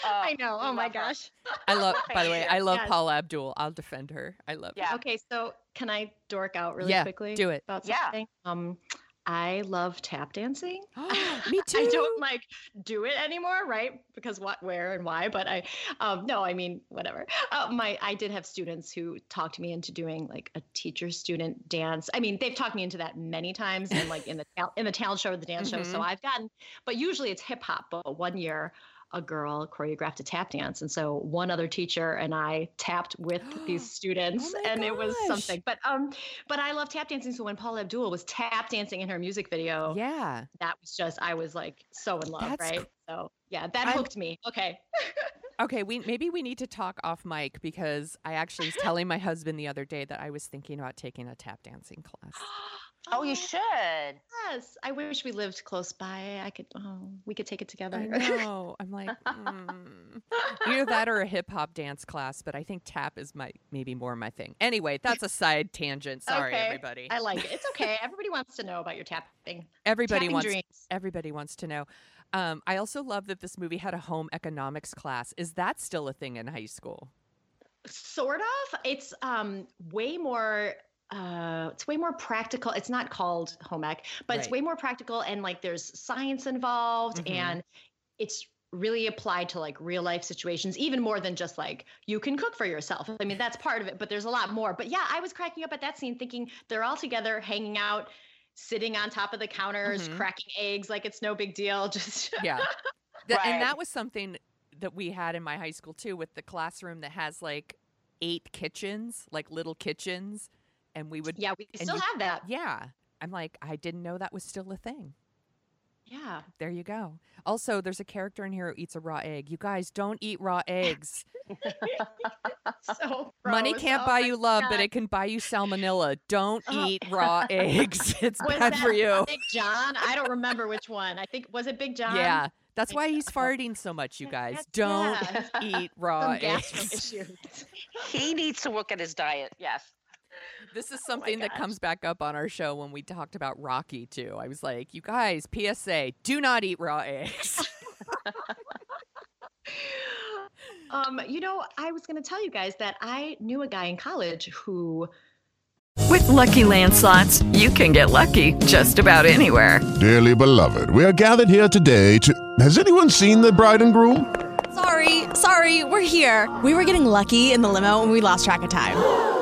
Speaker 6: I know. Oh my
Speaker 5: love her.
Speaker 6: gosh.
Speaker 4: I love. By the way, I love
Speaker 6: Yes.
Speaker 4: Paula Abdul. I'll defend her. I love.
Speaker 5: Yeah.
Speaker 6: Okay, so can I dork out really
Speaker 4: Yeah,
Speaker 6: quickly?
Speaker 4: do it.
Speaker 6: About
Speaker 5: Yeah.
Speaker 6: Um, I love tap dancing.
Speaker 4: Me too.
Speaker 6: I don't like do it anymore, right? Because what, where, and why. But I, um, no, I mean, whatever. Uh, my, I did have students who talked me into doing like a teacher-student dance. I mean, they've talked me into that many times, and like in the in the talent show or the dance show. So
Speaker 4: Mhm.
Speaker 6: I've gotten, but usually it's hip hop. But one year, a girl choreographed a tap dance, and so one other teacher and I tapped with these students,
Speaker 4: my
Speaker 6: and it was something. But um, but I love tap dancing. So when Paula Abdul was tap dancing in her music video,
Speaker 4: Yeah,
Speaker 6: that was just I was like so in love,
Speaker 4: That's
Speaker 6: right? So yeah, that
Speaker 4: I'm-
Speaker 6: hooked me. Okay.
Speaker 4: Okay, we maybe we need to talk off mic because I actually was telling my husband the other day that I was thinking about taking a tap dancing class.
Speaker 5: Oh, you should.
Speaker 6: Yes, I wish we lived close by. I could. Oh, we could take it together.
Speaker 4: I know. I'm like, mm. either that or a hip hop dance class, but I think tap is my maybe more my thing. Anyway, that's a side tangent. Sorry,
Speaker 6: Okay,
Speaker 4: everybody.
Speaker 6: I like it. It's okay. Everybody wants to know about your tapping.
Speaker 4: Everybody
Speaker 6: tapping
Speaker 4: wants
Speaker 6: dreams.
Speaker 4: everybody wants to know. Um, I also love that this movie had a home economics class. Is that still a thing in high school?
Speaker 6: Sort of. It's um way more. Uh, it's way more practical. It's not called home ec, but it's way more practical and like there's science involved
Speaker 4: Mhm.
Speaker 6: and it's really applied to like real life situations, even more than just like you can cook for yourself. I mean, that's part of it, but there's a lot more. But yeah, I was cracking up at that scene thinking they're all together hanging out, sitting on top of the counters,
Speaker 4: Mhm.
Speaker 6: cracking eggs like it's no big deal. Just
Speaker 4: Yeah.
Speaker 5: Right.
Speaker 4: And that was something that we had in my high school too, with the classroom that has like eight kitchens, like little kitchens, and we would.
Speaker 6: yeah, we
Speaker 4: and
Speaker 6: still
Speaker 4: you-
Speaker 6: have that.
Speaker 4: Yeah. I'm like, I didn't know that was still a thing.
Speaker 6: Yeah.
Speaker 4: There you go. Also, there's a character in here who eats a raw egg. You guys don't eat raw eggs.
Speaker 6: So
Speaker 4: Money can't
Speaker 6: Oh
Speaker 4: buy you love, but it can buy you salmonella. Don't
Speaker 6: Oh.
Speaker 4: eat raw eggs. It's
Speaker 6: Was
Speaker 4: bad
Speaker 6: that
Speaker 4: for you.
Speaker 6: Big John? I don't remember which one. I think was it Big John?
Speaker 4: Yeah. That's why he's farting so much, you guys.
Speaker 6: Yes,
Speaker 4: Don't
Speaker 6: yeah.
Speaker 4: eat raw eggs.
Speaker 5: He needs to look at his diet. Yes.
Speaker 4: This is something that comes back up on our show when we talked about Rocky too. I was like, you guys, PSA, do not eat raw eggs.
Speaker 6: Um, you know, I was going to tell you guys that I knew a guy in college who
Speaker 7: With Lucky Land slots, you can get lucky just about anywhere.
Speaker 9: Dearly beloved, we are gathered here today to. Has anyone seen the bride and groom?
Speaker 10: Sorry, sorry, we're here. We were getting lucky in the limo and we lost track of time.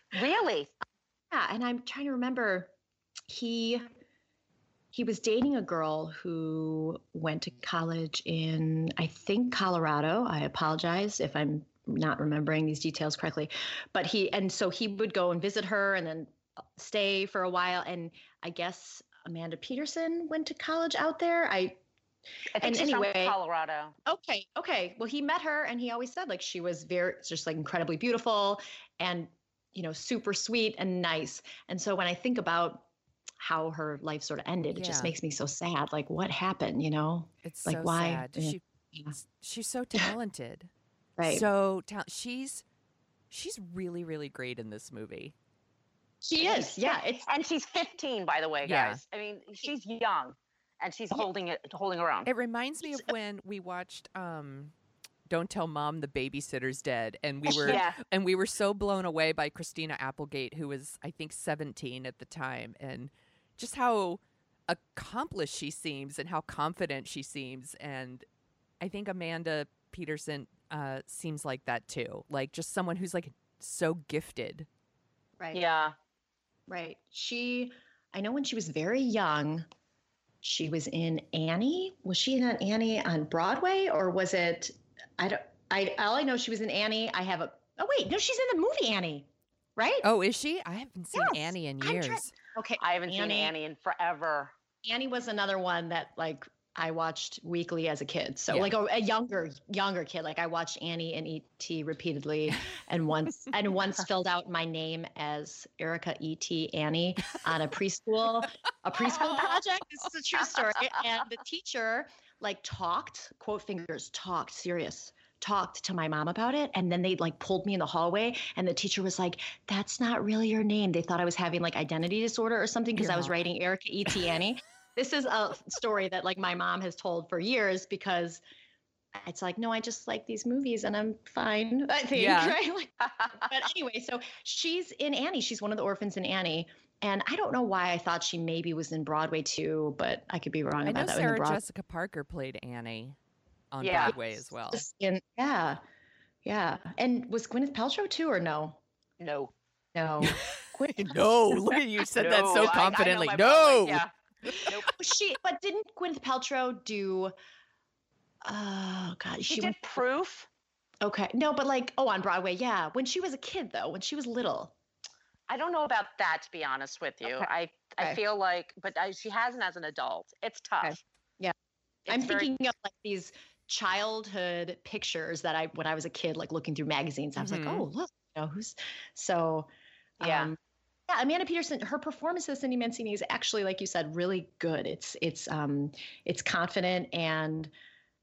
Speaker 5: Really?
Speaker 6: Yeah, and I'm trying to remember he he was dating a girl who went to college in I think Colorado. I apologize if I'm not remembering these details correctly. But he and so he would go and visit her and then stay for a while and I guess Amanda Peterson went to college out there. I
Speaker 5: I think
Speaker 6: And
Speaker 5: she's
Speaker 6: anyway-
Speaker 5: from Colorado.
Speaker 6: Okay, okay. Well, he met her and he always said like she was very just like incredibly beautiful and you know super sweet and nice. And so when I think about how her life sort of ended, it just makes me so sad. Like what happened, you know?
Speaker 4: It's
Speaker 6: Like,
Speaker 4: so
Speaker 6: why-
Speaker 4: sad. She,
Speaker 6: Yeah.
Speaker 4: she's so talented.
Speaker 6: Right.
Speaker 4: So ta- she's she's really really great in this movie.
Speaker 6: she
Speaker 5: And
Speaker 6: is. Yeah, it's
Speaker 5: and she's 15, by the way,
Speaker 4: Yeah.
Speaker 5: guys. I mean, she's young, and she's holding it, holding her own.
Speaker 4: It reminds me of when we watched um Don't Tell Mom the Babysitter's Dead and we were
Speaker 5: Yeah.
Speaker 4: and we were so blown away by Christina Applegate who was I think 17 at the time and just how accomplished she seems and how confident she seems and I think Amanda Peterson uh seems like that too. Like just someone who's like so gifted.
Speaker 6: right.
Speaker 5: Yeah.
Speaker 6: Right. She, I know when she was very young, she was in Annie. Was she in Annie on Broadway or was it? I don't. I all I know she was in Annie. I have a. Oh wait, no, she's in the movie Annie, right?
Speaker 4: Oh, is she? I haven't seen
Speaker 6: Yes,
Speaker 4: Annie in years.
Speaker 6: try- Okay,
Speaker 5: I haven't seen Annie in forever.
Speaker 6: Annie was another one that like I watched weekly as a kid. So
Speaker 4: Yeah.
Speaker 6: like a, a younger younger kid. Like I watched Annie and E.T. repeatedly, and once and once filled out my name as Erica E.T. Annie on a preschool a preschool project. This is a true story. And the teacher like talked quote fingers talked serious. Talked to my mom about it and then they like pulled me in the hallway and the teacher was like that's not really your name. They thought i was having like identity disorder or something because i was writing erica e. T. Annie. This is a story that like my mom has told for years because it's like no i just like these movies and i'm fine i think
Speaker 4: Yeah.
Speaker 6: right? Like, but anyway so she's in annie. She's one of the orphans in annie and i don't know why i thought she maybe was in broadway too but i could be wrong
Speaker 4: I
Speaker 6: about
Speaker 4: know
Speaker 6: that
Speaker 4: Sarah
Speaker 6: Broad-
Speaker 4: Jessica Parker played Annie on
Speaker 5: Yeah.
Speaker 4: Broadway as well.
Speaker 6: Just in- yeah yeah and was gwyneth paltrow too or no
Speaker 5: No.
Speaker 6: no
Speaker 4: no, look at you said that
Speaker 5: No,
Speaker 4: so
Speaker 5: I- I
Speaker 4: confidently. no.
Speaker 5: Broadway, Yeah. Nope.
Speaker 6: she but didn't gwyneth paltrow do oh god
Speaker 5: She,
Speaker 6: she,
Speaker 5: did
Speaker 6: went
Speaker 5: proof.
Speaker 6: okay no but like oh on broadway yeah when she was a kid though when she was little
Speaker 5: I don't know about that to be honest with you.
Speaker 6: Okay.
Speaker 5: I I feel like, but I, she hasn't as an adult. It's tough.
Speaker 6: Yeah.
Speaker 5: It's
Speaker 6: i'm
Speaker 5: very-
Speaker 6: thinking of like these childhood pictures that i when i was a kid like looking through magazines i was
Speaker 4: Mhm.
Speaker 6: like oh look you know who's so
Speaker 5: Yeah.
Speaker 6: um, yeah amanda peterson her performance as cindy mancini is actually like you said really good it's it's um it's confident and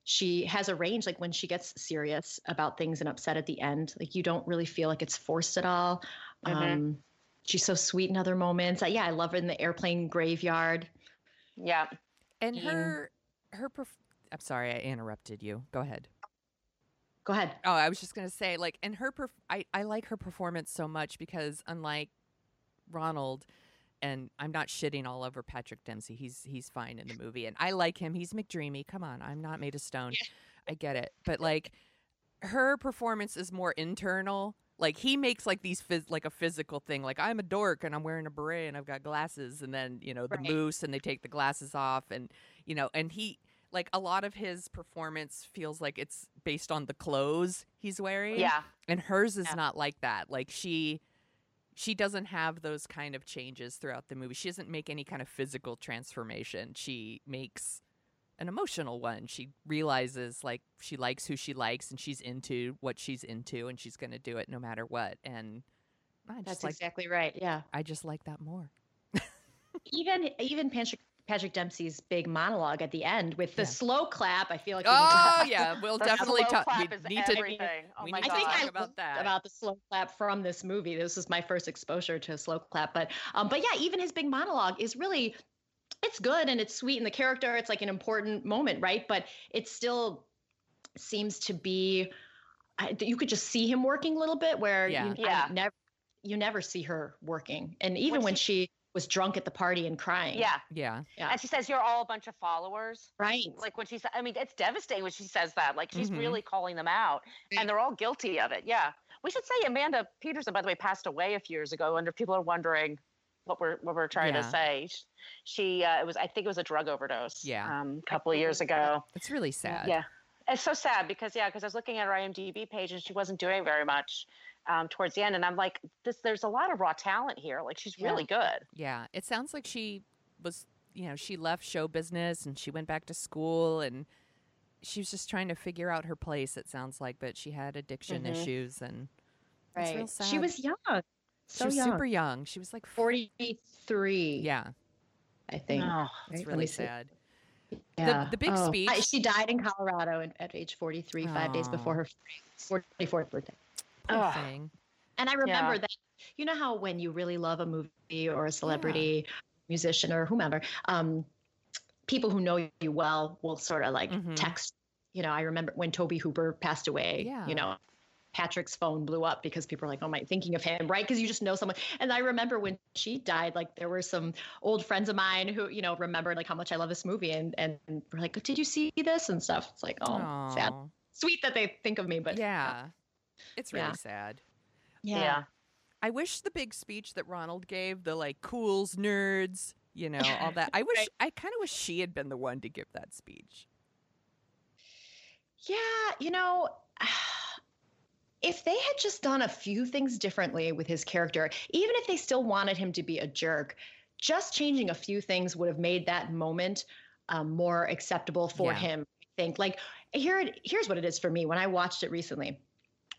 Speaker 6: she has a range like when she gets serious about things and upset at the end like you don't really feel like it's forced at all
Speaker 5: Mhm.
Speaker 6: um she's so sweet in other moments Uh, yeah i love her in the airplane graveyard
Speaker 5: Yeah.
Speaker 4: And
Speaker 6: Ian.
Speaker 4: her her perf- I'm sorry, I interrupted you. Go ahead.
Speaker 6: go ahead
Speaker 4: Oh, I was just gonna say, like, and her, perf- I, I like her performance so much because unlike Ronald, and I'm not shitting all over Patrick Dempsey. He's he's fine in the movie, and I like him. He's McDreamy. Come on, I'm not made of stone. I get it, but like, her performance is more internal. Like he makes like these phys- like a physical thing. Like I'm a dork and I'm wearing a beret and I've got glasses, and then you know the
Speaker 6: Right.
Speaker 4: moose and they take the glasses off, and you know, and he like a lot of his performance feels like it's based on the clothes he's wearing.
Speaker 5: Yeah.
Speaker 4: And hers is
Speaker 6: Yeah.
Speaker 4: not like that. Like she she doesn't have those kind of changes throughout the movie. She doesn't make any kind of physical transformation. She makes an emotional one. She realizes like she likes who she likes and she's into what she's into and she's going to do it no matter what. And I just
Speaker 6: that's
Speaker 4: like
Speaker 6: exactly right yeah
Speaker 4: I just like that more.
Speaker 6: even even Patrick Patrick Dempsey's big monologue at the end with the
Speaker 4: Yeah.
Speaker 6: slow clap. I feel like we need to
Speaker 4: Oh
Speaker 6: talk
Speaker 4: yeah, we'll definitely talk. We
Speaker 5: is
Speaker 4: need to
Speaker 5: everything. Oh
Speaker 4: we need
Speaker 6: I
Speaker 4: to
Speaker 6: think
Speaker 4: talk
Speaker 6: I
Speaker 4: about that.
Speaker 6: about the slow clap from this movie. This is my first exposure to a slow clap, but um, but yeah, even his big monologue is really it's good and it's sweet in the character. It's like an important moment, right? But it still seems to be I, you could just see him working a little bit where
Speaker 4: Yeah.
Speaker 6: you
Speaker 5: Yeah.
Speaker 6: Never you never see her working, and even
Speaker 5: When
Speaker 6: when she was drunk at the party and crying,
Speaker 5: Yeah.
Speaker 4: yeah.
Speaker 6: Yeah.
Speaker 5: And she says, You're all a bunch of followers.
Speaker 6: right,
Speaker 5: Like when she said, I mean, it's devastating when she says that. Like she's
Speaker 4: Mhm.
Speaker 5: really calling them out, and they're all guilty of it. Yeah. We should say Amanda Peterson, by the way, passed away a few years ago. And if people are wondering what we're what we're trying
Speaker 4: Yeah.
Speaker 5: to say, sh- she uh, it was I think it was a drug overdose.
Speaker 4: Yeah.
Speaker 5: Um, a couple of years ago.
Speaker 4: It's really sad.
Speaker 5: Yeah. It's so sad because yeah, because I was looking at her IMDb page and she wasn't doing very much um, towards the end, and I'm like, this. There's a lot of raw talent here. Like she's
Speaker 6: Yeah.
Speaker 5: really good.
Speaker 4: Yeah, it sounds like she was, you know, she left show business and she went back to school and she was just trying to figure out her place. It sounds like, but she had addiction
Speaker 5: Mhm.
Speaker 4: issues and
Speaker 6: right. She was young, so
Speaker 4: she was
Speaker 6: young,
Speaker 4: super young. She was like
Speaker 6: forty three.
Speaker 4: Yeah,
Speaker 6: I think.
Speaker 5: Oh,
Speaker 4: it's
Speaker 6: Right,
Speaker 4: really sad.
Speaker 6: Yeah.
Speaker 4: the big
Speaker 6: Oh,
Speaker 4: speech-
Speaker 6: I- she died in Colorado in, at age 43, five days before her 44th birthday.
Speaker 4: Poor
Speaker 5: Ugh.
Speaker 4: thing.
Speaker 6: And I remember
Speaker 5: Yeah.
Speaker 6: that, you know how when you really love a movie or a celebrity, musician, or whomever, um, people who know you well will sort of like
Speaker 4: Mhm.
Speaker 6: text. You know, I remember when Tobe Hooper passed away,
Speaker 4: Yeah.
Speaker 6: you know, Patrick's phone blew up because people were like, oh, my," I thinking of him? Right. Because you just know someone. And I remember when she died, like there were some old friends of mine who, you know, remembered like how much I love this movie and, and were like, did you see this and stuff? It's like, oh, sad. Sweet that they think of me, but
Speaker 4: yeah, it's really
Speaker 6: Yeah.
Speaker 4: sad.
Speaker 6: yeah.
Speaker 5: yeah.
Speaker 4: I wish the big speech that Ronald gave, the like cools, nerds, you know, all that. I wish,
Speaker 6: Right.
Speaker 4: I kind of wish she had been the one to give that speech.
Speaker 6: Yeah, you know, if they had just done a few things differently with his character, even if they still wanted him to be a jerk, just changing a few things would have made that moment um, more acceptable for
Speaker 4: Yeah.
Speaker 6: him. I think. Like here, it- here's what it is for me. When I watched it recently,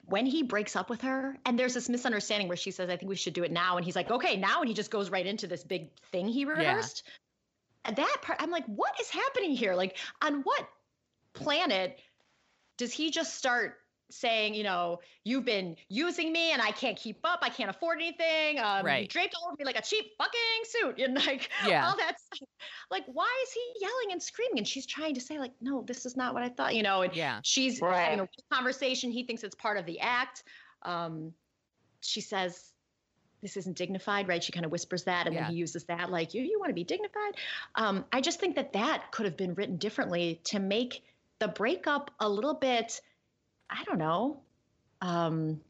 Speaker 6: when he breaks up with her, and there's this misunderstanding where she says, "I think we should do it now," and he's like, "Okay, now," and he just goes right into this big thing he rehearsed. And that part, I'm like, what is happening here? Like, on what planet does he just start saying, you know, you've been using me and I can't keep up. I can't afford anything. Um, You
Speaker 4: Right.
Speaker 6: draped all over me like a cheap fucking suit. And like,
Speaker 4: Yeah.
Speaker 6: all that stuff. Like, why is he yelling and screaming? And she's trying to say, like, no, this is not what I thought, you know, and
Speaker 4: Yeah.
Speaker 6: she's
Speaker 5: Right.
Speaker 6: having a conversation. He thinks it's part of the act. Um, she says, this isn't dignified, right? She kind of whispers that, and
Speaker 4: Yeah.
Speaker 6: then he uses that, like, you, you want to be dignified. Um, I just think that that could have been written differently to make the breakup a little bit, I don't know, um,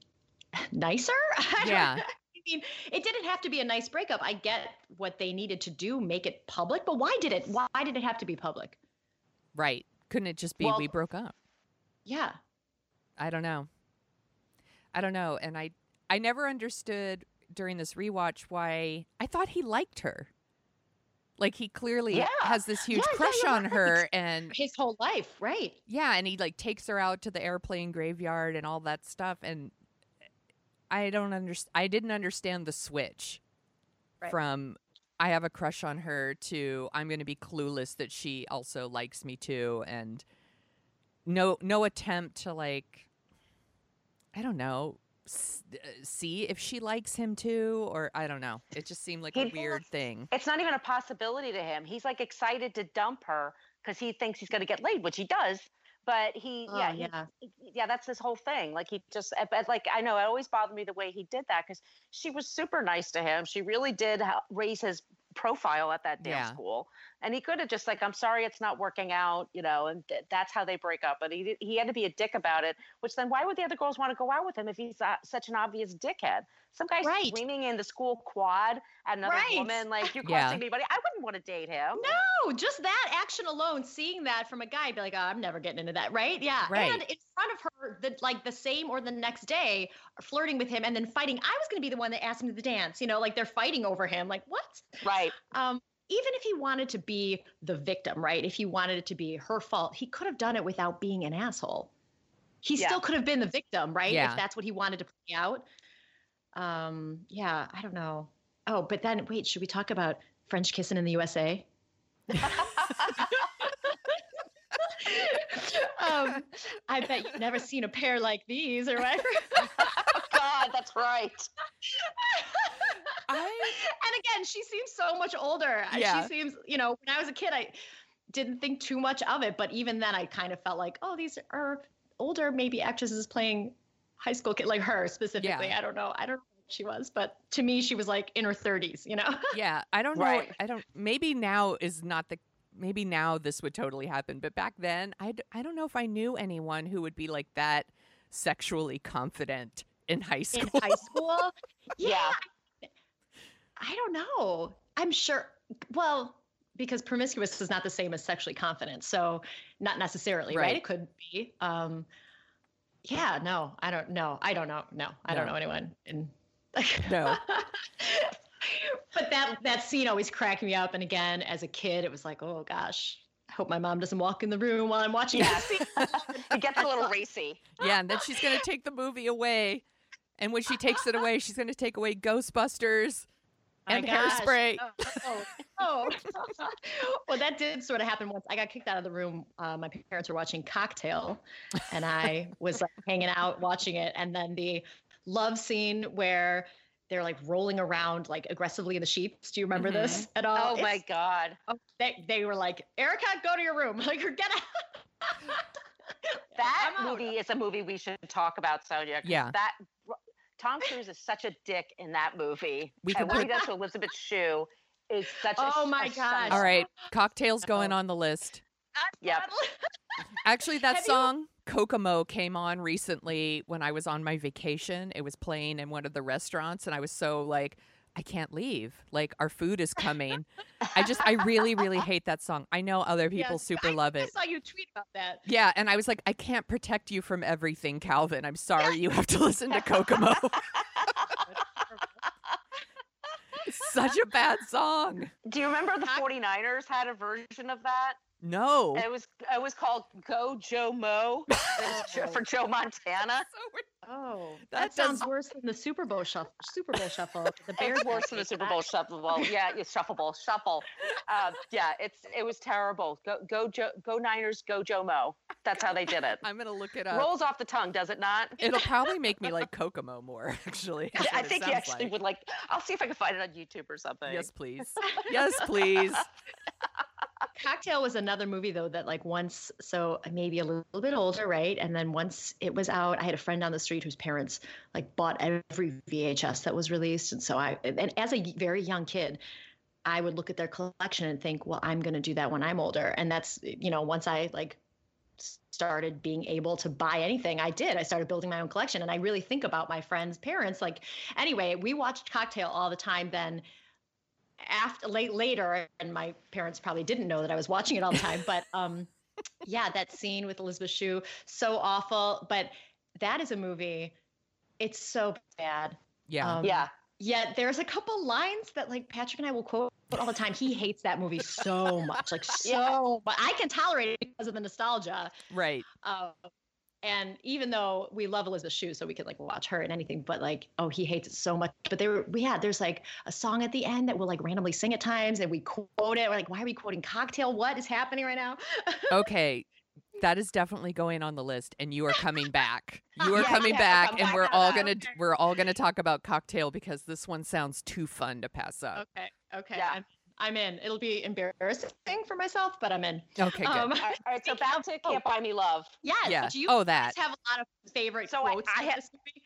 Speaker 6: nicer.
Speaker 4: Yeah.
Speaker 6: I mean, it didn't have to be a nice breakup. I get what they needed to do, make it public, but why did it? Why did it have to be public?
Speaker 4: Right. Couldn't it just be
Speaker 6: Well-
Speaker 4: we broke up?
Speaker 6: Yeah.
Speaker 4: I don't know. I don't know. And I I never understood during this rewatch why I thought he liked her. Like he clearly
Speaker 6: Yeah.
Speaker 4: has this huge
Speaker 6: Yeah, yeah,
Speaker 4: crush
Speaker 6: you're
Speaker 4: on
Speaker 6: right.
Speaker 4: her and
Speaker 6: His whole life, right?
Speaker 4: yeah, and he like takes her out to the airplane graveyard and all that stuff and I don't understand I didn't understand the switch
Speaker 6: Right.
Speaker 4: from I have a crush on her to I'm going to be clueless that she also likes me too and no no attempt to like I don't know see if she likes him too or I don't know. It just seemed like a
Speaker 5: He'd-
Speaker 4: weird thing.
Speaker 5: It's not even a possibility to him. He's like excited to dump her because he thinks he's going to get laid, which he does. But he,
Speaker 6: Oh,
Speaker 5: yeah, he-
Speaker 6: yeah.
Speaker 5: yeah, that's his whole thing. Like he just, uh, but like I know it always bothered me the way he did that because she was super nice to him. She really did ha- raise his profile at that damn
Speaker 4: Yeah.
Speaker 5: school, and he could have just like, I'm sorry, it's not working out, you know, and th- that's how they break up. But he he had to be a dick about it. Which then, why would the other girls want to go out with him if he's uh, such an obvious dickhead? Some guy
Speaker 6: Right.
Speaker 5: screaming in the school quad at another
Speaker 6: Right.
Speaker 5: woman, like you're
Speaker 4: Yeah.
Speaker 5: me money. I wouldn't want to date him.
Speaker 6: No, just that action alone, seeing that from a guy, be like, oh, I'm never getting into that, right? Yeah.
Speaker 4: Right.
Speaker 6: And in front of her, the, like the same or the next day, flirting with him and then fighting. I was going to be the one that asked him to the dance, you know, like they're fighting over him. Like, what?
Speaker 5: Right.
Speaker 6: Um, even if he wanted to be the victim, right? If he wanted it to be her fault, he could have done it without being an asshole. He
Speaker 5: Yeah.
Speaker 6: still could have been the victim, right?
Speaker 4: Yeah.
Speaker 6: If that's what he wanted to play out. Um, yeah, I don't know. Oh, but then wait, should we talk about French kissing in the USA? um, I bet you've never seen a pair like these or whatever.
Speaker 5: God, that's right.
Speaker 4: I
Speaker 6: and again, she seems so much older.
Speaker 4: Yeah.
Speaker 6: She seems, you know, when I was a kid, I didn't think too much of it. But even then, I kind of felt like, oh, these are older, maybe actresses playing high school kid, like her specifically.
Speaker 4: Yeah.
Speaker 6: I don't know. I don't know what she was, but to me, she was like in her 30s, you know?
Speaker 4: yeah, I don't know.
Speaker 5: Right.
Speaker 4: I don't maybe now is not the maybe now this would totally happen, but back then I I don't know if I knew anyone who would be like that sexually confident in high school.
Speaker 6: in high school.
Speaker 5: Yeah.
Speaker 6: yeah. I don't know. I'm sure. Well, because promiscuous is not the same as sexually confident. So not necessarily, right?
Speaker 4: Right.
Speaker 6: It could be. Um, yeah, no, I don't know. I don't know. No, I don't know anyone. In
Speaker 4: No.
Speaker 6: but that that scene always cracked me up. And again, as a kid, it was like, oh gosh, I hope my mom doesn't walk in the room while I'm watching
Speaker 5: Yeah.
Speaker 6: this scene.
Speaker 5: It gets a little racy.
Speaker 4: yeah, and then she's going to take the movie away. And when she takes it away, she's going to take away Ghostbusters
Speaker 6: My
Speaker 4: and
Speaker 6: gosh.
Speaker 4: Hairspray.
Speaker 6: Oh, oh. well, that did sort of happen once. I got kicked out of the room. Uh, my parents were watching Cocktail, and I was like hanging out watching it. And then the love scene where they're like rolling around like aggressively in the sheets. Do you remember this mm-hmm. at all?
Speaker 5: Oh my God.
Speaker 6: oh, they, they were like, Erica, go to your room. Like, get out.
Speaker 5: That
Speaker 6: I'm out.
Speaker 5: movie is a movie we should talk about, Sonia. 'cause
Speaker 4: Yeah.
Speaker 5: That Tom Cruise is such a dick in that movie.
Speaker 4: We
Speaker 5: and
Speaker 4: can
Speaker 5: what he
Speaker 4: put-
Speaker 5: does to Elizabeth Shue is such a
Speaker 6: Oh my
Speaker 5: a
Speaker 6: gosh.
Speaker 4: All right, cocktails uh-huh. going
Speaker 6: Oh.
Speaker 4: on the list.
Speaker 5: Yep.
Speaker 4: Actually, that
Speaker 6: Have you-
Speaker 4: song Kokomo came on recently when I was on my vacation. It was playing in one of the restaurants, and I was so like, I can't leave. Like our food is coming. I just, I really, really hate that song. I know other people
Speaker 6: Yes,
Speaker 4: super
Speaker 6: I
Speaker 4: love it.
Speaker 6: I saw you tweet about that.
Speaker 4: Yeah, and I was like, I can't protect you from everything, Calvin. I'm sorry you have to listen to Kokomo. such a bad song.
Speaker 5: Do you remember the
Speaker 6: Cock-
Speaker 5: 49ers had a version of that?
Speaker 4: No.
Speaker 5: It was it was called Go Joe Mo. It was Jo- for Joe Montana.
Speaker 6: Oh,
Speaker 4: That
Speaker 6: that, sounds
Speaker 4: does-
Speaker 6: worse than the Super Bowl shuffle. Super Bowl shuffle. The Bears
Speaker 5: It's worse than the Super Bowl shuffle. Yeah, yeah, shuffle, bowl, shuffle. Uh, yeah, it's it was terrible. Go go Joe, go Niners, go Joe Mo. That's how they did it.
Speaker 4: I'm gonna look it up.
Speaker 5: Rolls off the tongue, does it not?
Speaker 4: It'll probably make me like Kokomo more, actually.
Speaker 5: I think you
Speaker 4: sounds
Speaker 5: actually
Speaker 4: like.
Speaker 5: would like. I'll see if I can find it on YouTube or something.
Speaker 4: Yes, please. Yes, please.
Speaker 6: Cocktail was another movie though that like once so maybe a little bit older, right? And then once it was out, I had a friend down the street whose parents like bought every VHS that was released, and so I and as a very young kid, I would look at their collection and think, well, I'm going to do that when I'm older, and that's you know once I like started being able to buy anything i did. I started building my own collection. And i really think about my friends parents. Like anyway we watched cocktail all the time then after late later and my parents probably didn't know that i was watching it all the time but um yeah that scene with elizabeth shue so awful but that is a movie it's so bad
Speaker 4: Yeah.
Speaker 6: um,
Speaker 5: Yeah.
Speaker 6: Yet there's a couple lines that like Patrick and I will quote all the time. He hates that movie so much, like so. But I can tolerate it because of the nostalgia.
Speaker 4: Right.
Speaker 6: Uh, and even though we love Elizabeth Shue, so we could like watch her and anything, but like, oh, he hates it so much. But there, we had there's like a song at the end that we'll like randomly sing at times, and we quote it. We're like, why are we quoting "Cocktail"? What is happening right now?
Speaker 4: Okay. That is definitely going on the list, and you are coming back. You are
Speaker 6: Yeah,
Speaker 4: coming
Speaker 6: yeah,
Speaker 4: back, and
Speaker 6: back
Speaker 4: we're all gonna we're all gonna talk about cocktail because this one sounds too fun to pass up.
Speaker 6: Okay, okay,
Speaker 5: Yeah.
Speaker 6: I'm, I'm in. It'll be embarrassing for myself, but I'm in.
Speaker 4: Okay, good.
Speaker 6: Um,
Speaker 5: All right, all right, so back to Can't Buy Me Love.
Speaker 6: Yes.
Speaker 4: Yeah.
Speaker 6: Do you
Speaker 4: Oh,
Speaker 6: guys
Speaker 4: that.
Speaker 6: have a lot of favorite
Speaker 5: So I-
Speaker 6: quotes
Speaker 5: I
Speaker 6: from
Speaker 5: had-
Speaker 6: this movie?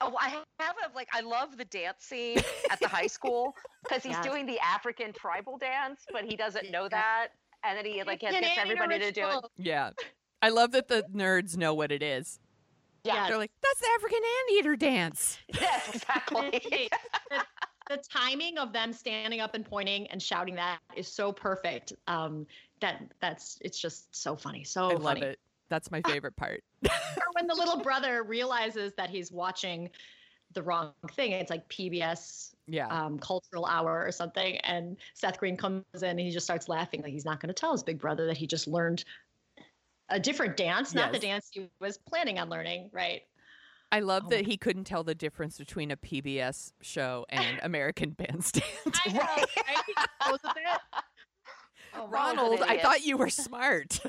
Speaker 5: Oh, I have a like I love the dance scene at the high school because he's
Speaker 6: Yes.
Speaker 5: doing the African tribal dance, but he doesn't know that, and then he like gets, gets everybody to do it.
Speaker 4: Yeah. I love that the nerds know what it is.
Speaker 5: Yeah.
Speaker 4: They're like, that's the African anteater dance.
Speaker 5: Yes, exactly.
Speaker 6: The, timing of them standing up and pointing and shouting that is so perfect. Um, that that's it's just so funny. So
Speaker 4: I love
Speaker 6: funny.
Speaker 4: it. That's my favorite part.
Speaker 6: Or when the little brother realizes that he's watching the wrong thing. It's like PBS
Speaker 4: Yeah.
Speaker 6: um, cultural hour or something. And Seth Green comes in and he just starts laughing. Like he's not going to tell his big brother that he just learned a different dance, not the dance he was planning on learning. Right.
Speaker 4: I love
Speaker 6: Oh
Speaker 4: that
Speaker 6: my-
Speaker 4: he couldn't tell the difference between a PBS show and American Bandstand.
Speaker 6: I know, right? He knows. Oh,
Speaker 4: Ronald, I thought you were smart.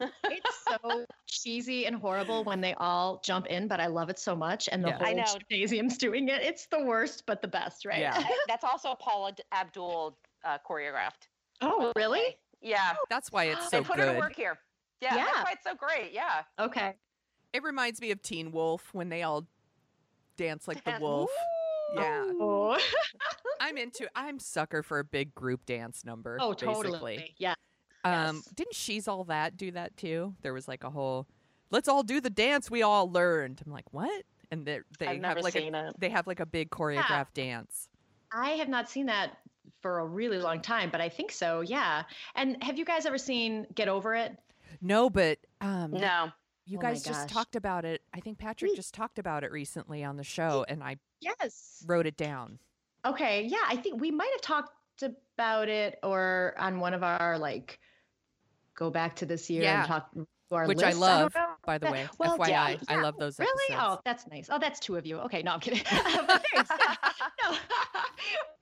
Speaker 6: it's so cheesy and horrible when they all jump in, but I love it so much. And the
Speaker 4: Yeah.
Speaker 6: whole
Speaker 5: I know.
Speaker 6: gymnasium's doing it. It's the worst, but the best, right?
Speaker 4: Yeah.
Speaker 5: That's also Paula Abdul uh, choreographed.
Speaker 6: Oh, really?
Speaker 5: Yeah,
Speaker 4: That's why it's so
Speaker 5: they
Speaker 4: so
Speaker 5: put her to work here. Yeah,
Speaker 6: Yeah.
Speaker 5: that's why it's so great. Yeah.
Speaker 6: Okay.
Speaker 4: It reminds me of Teen Wolf when they all dance like the
Speaker 5: Dance.
Speaker 4: wolf. Yeah.
Speaker 6: Oh,
Speaker 4: I'm into I'm sucker for a big group dance number.
Speaker 6: oh
Speaker 4: basically.
Speaker 6: totally. Yeah.
Speaker 4: Um
Speaker 6: Yes.
Speaker 4: didn't She's All That do that too? There was like a whole let's all do the dance we all learned. I'm like, what? And they they
Speaker 5: I've
Speaker 4: have
Speaker 5: never
Speaker 4: like
Speaker 5: seen
Speaker 4: a,
Speaker 5: it.
Speaker 4: they have like a big choreographed dance.
Speaker 6: I have not seen that for a really long time, but I think so. Yeah. And have you guys ever seen Get Over It?
Speaker 4: No, but um
Speaker 5: No.
Speaker 4: You
Speaker 6: Oh
Speaker 4: guys just talked about it. I think Patrick
Speaker 6: We-
Speaker 4: just talked about it recently on the show and I
Speaker 6: Yes.
Speaker 4: wrote it down.
Speaker 6: Okay. Yeah. I think we might have talked about it or on one of our like go back to this year
Speaker 4: Yeah.
Speaker 6: and talk to our
Speaker 4: Which I love,
Speaker 6: don't
Speaker 4: by the way.
Speaker 6: well,
Speaker 4: FYI.
Speaker 6: yeah,
Speaker 4: I love those
Speaker 6: Really?
Speaker 4: episodes.
Speaker 6: Oh, that's nice. Oh, that's two of you. Okay, no, I'm kidding. But thanks. no,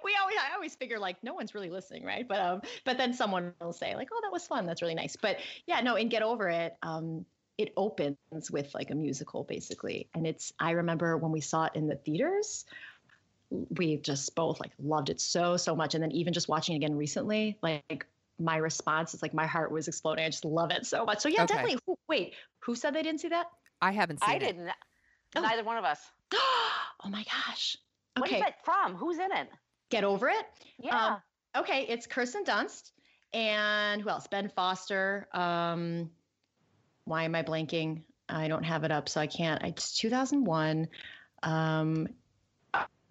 Speaker 6: we always, I always figure like no one's really listening, right? But um, but then someone will say like, oh, that was fun. That's really nice. But yeah, no, and get over it. Um, it opens with like a musical basically, and it's. I remember when we saw it in the theaters. We just both like loved it so so much, and then even just watching it again recently, like my response is like my heart was exploding. I just love it so much. So yeah,
Speaker 4: Okay.
Speaker 6: definitely. Who, wait, who said they didn't see that?
Speaker 4: I haven't seen it.
Speaker 5: I
Speaker 4: it.
Speaker 5: didn't.
Speaker 6: Oh.
Speaker 5: Neither one of us.
Speaker 6: oh my gosh.
Speaker 5: What is
Speaker 6: Okay,
Speaker 5: it from? Who's in it?
Speaker 6: get over it.
Speaker 5: Yeah.
Speaker 6: Um, okay, it's Kirsten Dunst and who else? Ben Foster. Um, why am I blanking? I don't have it up, so I can't. It's 2001. Um,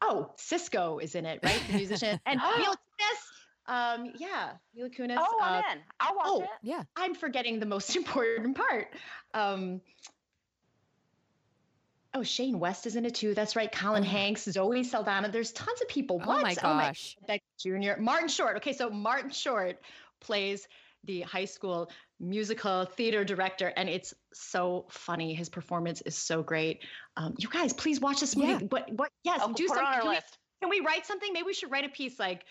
Speaker 6: oh, Sisqó is in it, right? The musician and Mila Kunis. Um, yeah, Mila Kunis.
Speaker 5: oh,
Speaker 6: uh,
Speaker 5: I'm in. I'll watch
Speaker 6: oh.
Speaker 5: it.
Speaker 4: Yeah.
Speaker 6: I'm forgetting the most important part. Um, oh, Shane West is in it too. That's right. Colin Hanks, Zoe Saldana. There's tons of people.
Speaker 4: Oh my gosh.
Speaker 6: Begley Jr. Martin Short. Okay, so Martin Short plays the high school musical theater director, and it's so funny. His performance is so great. Um, you guys, please watch this movie.
Speaker 4: Yeah.
Speaker 6: What? What? Yes,
Speaker 5: Oh,
Speaker 6: do something. Can we- can we write something? Maybe we should write a piece like,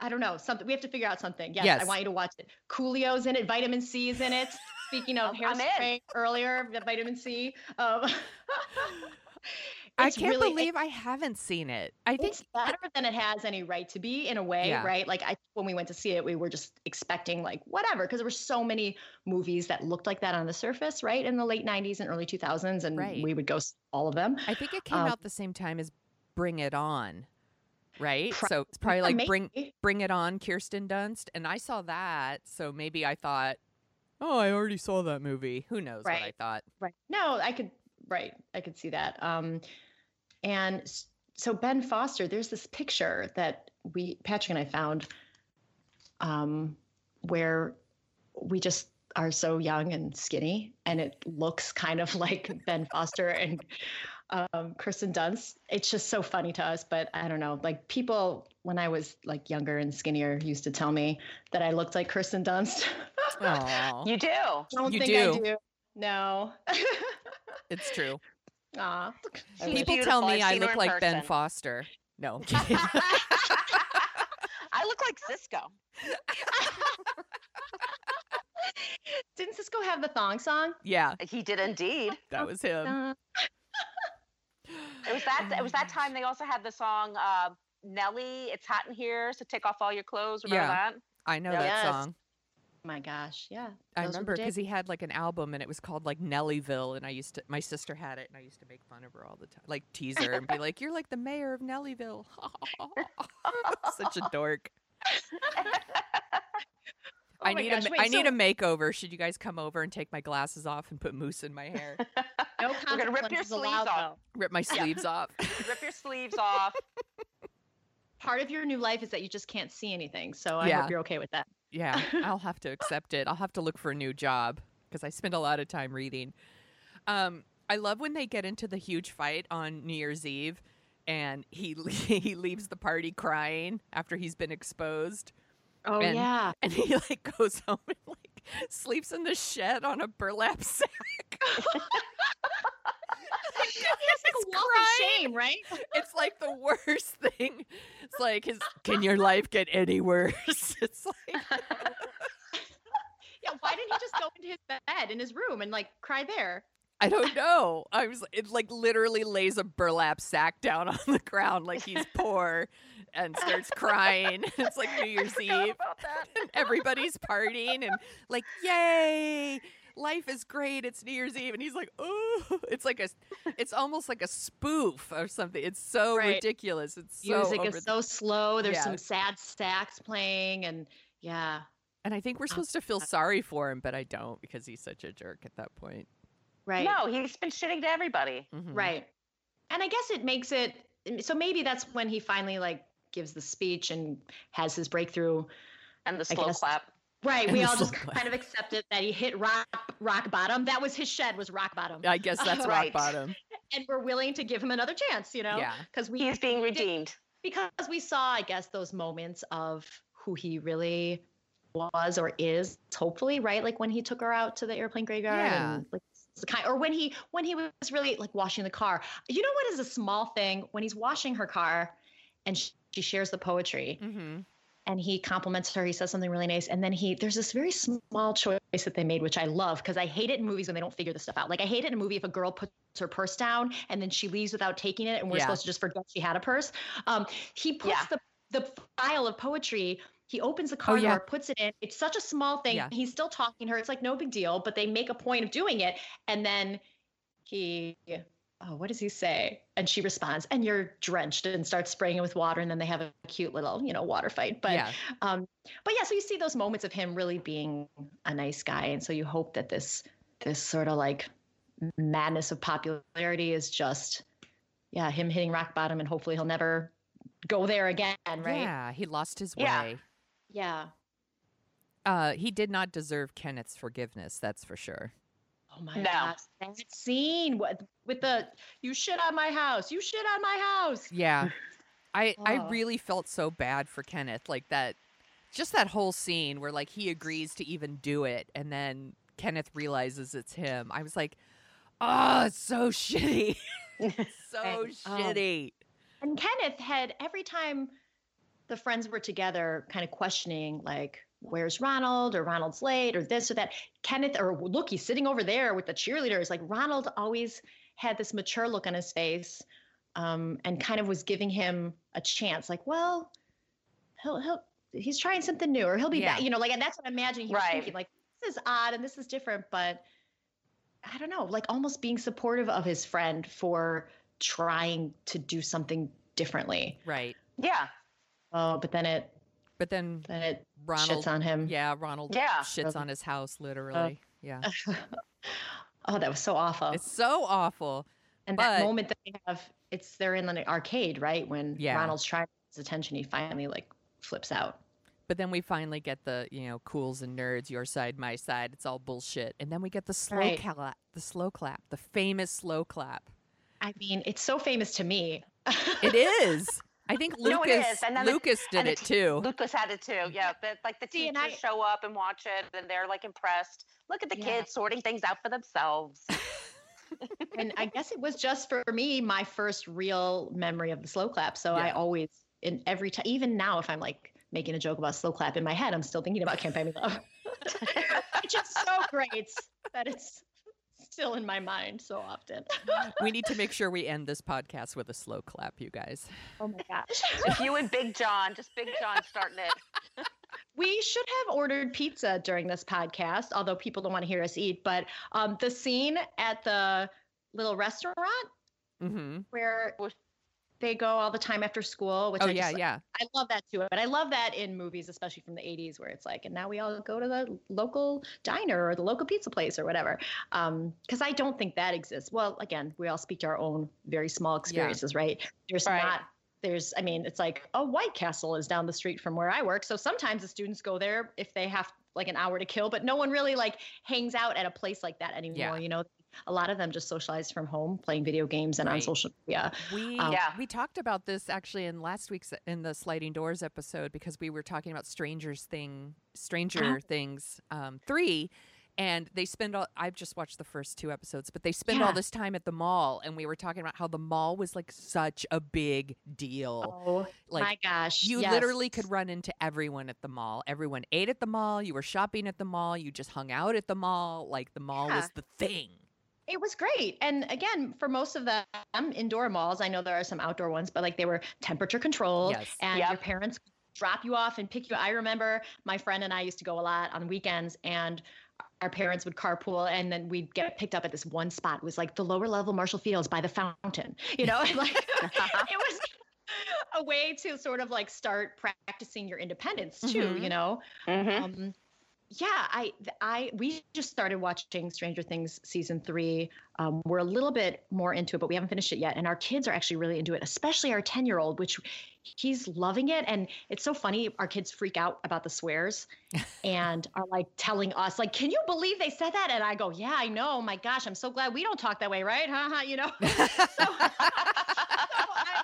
Speaker 6: I don't know, something. We have to figure out something. Yes, I want you to watch it. Coolio's in it. Vitamin C is in it. Speaking of
Speaker 5: I'm- I'm in.
Speaker 6: hairspray earlier, the vitamin C. Um,
Speaker 4: I can't
Speaker 6: really-
Speaker 4: believe I haven't seen it. I think
Speaker 6: it's better than it has any right to be in a way,
Speaker 4: Yeah.
Speaker 6: right? Like I when we went to see it, we were just expecting like whatever because there were so many movies that looked like that on the surface, right? In the late 90s and early 2000s and
Speaker 4: Right.
Speaker 6: we would go see all of them.
Speaker 4: I think it came
Speaker 6: Um,
Speaker 4: out the same time as Bring It On. Right?
Speaker 6: Pro-
Speaker 4: so it's probably like Bring
Speaker 6: maybe.
Speaker 4: Bring It On, Kirsten Dunst. And I saw that, so maybe I thought, Oh, I already saw that movie. Who knows what I thought.
Speaker 6: Right. No, I could right. I could see that. Um and so Ben Foster, there's this picture that we Patrick and I found um where we just are so young and skinny and it looks kind of like Ben Foster and um Kirsten Dunst. It's just so funny to us, but I don't know. Like people when I was like younger and skinnier used to tell me that I looked like Kirsten Dunst.
Speaker 5: You do.
Speaker 6: I don't
Speaker 4: You
Speaker 6: think I
Speaker 4: do.
Speaker 6: do. No.
Speaker 4: it's true.
Speaker 6: Aw.
Speaker 4: People tell me
Speaker 5: I've
Speaker 4: I
Speaker 5: seen her
Speaker 4: look
Speaker 5: in
Speaker 4: like Ben. Foster. No. I'm kidding.
Speaker 5: I look like Sisqó.
Speaker 6: Didn't Sisqó have the thong song?
Speaker 4: yeah,
Speaker 5: He did indeed.
Speaker 4: that was him.
Speaker 6: Uh,
Speaker 5: It was that. It was that time they also had the song uh, "Nelly." It's hot in here, so take off all your clothes. Remember
Speaker 4: Yeah.
Speaker 5: that?
Speaker 4: I know
Speaker 5: Yeah.
Speaker 4: that
Speaker 6: Yes.
Speaker 4: song.
Speaker 6: My gosh, yeah.
Speaker 4: I remember because he had like an album and it was called like Nellyville, and I used to. My sister had it, and I used to make fun of her all the time, like tease her and be like, "You're like the mayor of Nellyville." Such a dork. I
Speaker 6: Oh my
Speaker 4: need
Speaker 6: gosh,
Speaker 4: a ma-
Speaker 6: wait,
Speaker 4: I need a makeover. Should you guys come over and take my glasses off and put mousse in my hair?
Speaker 6: No
Speaker 5: We're gonna rip your sleeves
Speaker 6: allowed,
Speaker 5: off.
Speaker 6: though.
Speaker 4: Rip my sleeves off.
Speaker 5: Rip your sleeves off.
Speaker 6: Part of your new life is that you just can't see anything. So I
Speaker 4: Yeah.
Speaker 6: hope you're okay with that.
Speaker 4: Yeah, I'll have to accept it. I'll have to look for a new job because I spend a lot of time reading. Um, I love when they get into the huge fight on New Year's Eve, and he he leaves the party crying after he's been exposed,
Speaker 6: Oh
Speaker 4: And-
Speaker 6: yeah.
Speaker 4: and he like goes home and like sleeps in the shed on a burlap sack.
Speaker 6: He has like a
Speaker 4: He's
Speaker 6: walk
Speaker 4: crying.
Speaker 6: of shame, right?
Speaker 4: It's like the worst thing. It's like his. Can your life get any worse? It's like
Speaker 6: Yeah. Why didn't he just go into his bed in his room and like cry there?
Speaker 4: I don't know. I was it like literally lays a burlap sack down on the ground like he's poor and starts crying. It's like New Year's Eve. And everybody's partying and like, yay, life is great. It's New Year's Eve. And he's like, oh, it's like a, it's almost like a spoof or something. It's so
Speaker 6: Right.
Speaker 4: ridiculous. It's so
Speaker 6: Music
Speaker 4: over
Speaker 6: is
Speaker 4: the-
Speaker 6: so slow. There's
Speaker 4: Yeah.
Speaker 6: some sad sax playing, and yeah.
Speaker 4: And I think we're supposed to feel sorry for him, but I don't because he's such a jerk at that point.
Speaker 6: Right.
Speaker 5: No, he's been shitting to everybody.
Speaker 4: Mhm.
Speaker 6: Right. And I guess it makes it so maybe that's when he finally like gives the speech and has his breakthrough.
Speaker 5: And the slow clap.
Speaker 6: Right.
Speaker 4: And
Speaker 6: We all just
Speaker 4: slow
Speaker 6: kind of accepted that he hit rock rock bottom. That was his shed was rock bottom.
Speaker 4: I guess that's rock
Speaker 5: Right.
Speaker 4: bottom.
Speaker 6: And we're willing to give him another chance, you know?
Speaker 4: Yeah.
Speaker 6: Because we
Speaker 5: He's being redeemed.
Speaker 6: because we saw, I guess, those moments of who he really was or is, hopefully, right? Like when he took her out to the airplane graveyard
Speaker 4: Yeah.
Speaker 6: and like the kind or when he when he was really like washing the car. You know what is a small thing? When he's washing her car and she, she shares the poetry
Speaker 4: Mm-hmm.
Speaker 6: And he compliments her, he says something really nice. And then he there's this very small choice that they made, which I love because I hate it in movies when they don't figure this stuff out. Like I hate it in a movie if a girl puts her purse down and then she leaves without taking it, and we're
Speaker 4: Yeah.
Speaker 6: supposed to just forget she had a purse. Um, he puts
Speaker 5: Yeah.
Speaker 6: the the file of poetry. He opens the car
Speaker 4: Oh, yeah.
Speaker 6: door, puts it in. It's such a small thing.
Speaker 4: Yeah.
Speaker 6: He's still talking to her. It's like no big deal, but they make a point of doing it. And then he, oh, what does he say? And she responds, and you're drenched and starts spraying it with water. And then they have a cute little, you know, water fight. But
Speaker 4: yeah.
Speaker 6: um, but yeah, so you see those moments of him really being a nice guy, and so you hope that this this sort of like madness of popularity is just, yeah, him hitting rock bottom, and hopefully he'll never go there again, right?
Speaker 4: Yeah, he lost his
Speaker 5: Yeah.
Speaker 4: way.
Speaker 6: Yeah.
Speaker 4: Uh, he did not deserve Kenneth's forgiveness, that's for sure.
Speaker 6: Oh my
Speaker 5: No.
Speaker 6: gosh, that scene with, with the you shit on my house, you shit on my house.
Speaker 4: Yeah. I I
Speaker 6: Oh.
Speaker 4: really felt so bad for Kenneth like that just that whole scene where like he agrees to even do it and then Kenneth realizes it's him. I was like, oh, it's so shitty. so
Speaker 6: Right. Oh.
Speaker 4: Um, shitty.
Speaker 6: And Kenneth had every time the friends were together, kind of questioning, like, where's Ronald or Ronald's late or this or that. Kenneth, or look, he's sitting over there with the cheerleaders. Like, Ronald always had this mature look on his face um, and kind of was giving him a chance, like, well, he'll, he'll, he's trying something new or he'll be
Speaker 4: Yeah.
Speaker 6: back, you know, like, and that's what I'm imagining he was thinking, like, this is odd and this is different, but I don't know, like almost being supportive of his friend for trying to do something differently.
Speaker 4: Right.
Speaker 5: Yeah.
Speaker 6: Oh, but then it
Speaker 4: But then
Speaker 6: then it
Speaker 4: Ronald
Speaker 6: shits on him.
Speaker 4: Yeah, Ronald
Speaker 5: Yeah.
Speaker 4: shits on his house literally. yeah.
Speaker 6: Oh, that was so awful.
Speaker 4: It's so awful.
Speaker 6: and
Speaker 4: but-
Speaker 6: that moment that they have, it's they're in the arcade, right? When
Speaker 4: Yeah.
Speaker 6: Ronald's trying to get his attention, he finally like flips out.
Speaker 4: But then we finally get the, you know, cools and nerds, your side, my side. It's all bullshit. And then we get the slow
Speaker 6: Right.
Speaker 4: clap, the slow clap, the famous slow clap.
Speaker 6: I mean, it's so famous to me.
Speaker 4: It is. I think
Speaker 5: No,
Speaker 4: Lucas
Speaker 5: it is. And then the-
Speaker 4: Lucas did
Speaker 5: and the
Speaker 4: it
Speaker 5: t-
Speaker 4: too.
Speaker 5: Lucas had it too. Yeah, but like the
Speaker 6: See,
Speaker 5: teachers
Speaker 6: I-
Speaker 5: show up and watch it, and they're like impressed. Look at the
Speaker 6: Yeah.
Speaker 5: kids sorting things out for themselves.
Speaker 6: and I guess it was just for me my first real memory of the slow clap. So I always, in every time, even now, if I'm like making a joke about slow clap in my head, I'm still thinking about Can't Buy Me Love. it's just so great that it's still in my mind so often.
Speaker 4: we need to make sure we end this podcast with a slow clap, you guys.
Speaker 6: Oh my gosh.
Speaker 5: if you and Big John, just Big John starting it.
Speaker 6: We should have ordered pizza during this podcast, although people don't want to hear us eat. But um, the scene at the little restaurant
Speaker 4: Mm-hmm.
Speaker 6: where they go all the time after school, which
Speaker 4: Oh
Speaker 6: I
Speaker 4: yeah,
Speaker 6: just,
Speaker 4: yeah.
Speaker 6: I love that too. But I love that in movies, especially from the 80s, where it's like, and now we all go to the local diner or the local pizza place or whatever. Um, because I don't think that exists. Well, again, we all speak to our own very small experiences, right? There's
Speaker 5: Right.
Speaker 6: not, there's, I mean, it's like a White Castle is down the street from where I work. So sometimes the students go there if they have like an hour to kill, but no one really like hangs out at a place like that anymore.
Speaker 4: Yeah.
Speaker 6: You know, a lot of them just socialized from home, playing video games and on social media.
Speaker 4: We
Speaker 6: Um,
Speaker 5: Yeah.
Speaker 4: we talked about this actually in last week's in the sliding doors episode because we were talking about strangers thing stranger things um, three and they spend all i've just watched the first two episodes but they spend all this time at the mall and we were talking about how the mall was like such a big deal.
Speaker 6: Oh
Speaker 4: like
Speaker 6: my gosh.
Speaker 4: you
Speaker 6: yes.
Speaker 4: literally could run into everyone at the mall. Everyone ate at the mall. You were shopping at the mall. You just hung out at the mall. Like the mall was the thing
Speaker 6: It was great. And again, for most of them indoor malls, I know there are some outdoor ones, but like they were temperature controlled
Speaker 4: Yes.
Speaker 6: and your parents drop you off and pick you. I remember my friend and I used to go a lot on weekends and our parents would carpool and then we'd get picked up at this one spot. It was like the lower level Marshall Field's by the fountain, you know, and like it was a way to sort of like start practicing your independence too,
Speaker 4: Mhm.
Speaker 6: you know?
Speaker 5: Mhm.
Speaker 6: Um, yeah, I, I, we just started watching Stranger Things season three. Um, we're a little bit more into it, but we haven't finished it yet. And our kids are actually really into it, especially our ten-year-old, which he's loving it. And it's so funny. Our kids freak out about the swears, and are like telling us, like, "Can you believe they said that?" And I go, "Yeah, I know. My gosh, I'm so glad we don't talk that way, right? Ha ha. You know." so, so I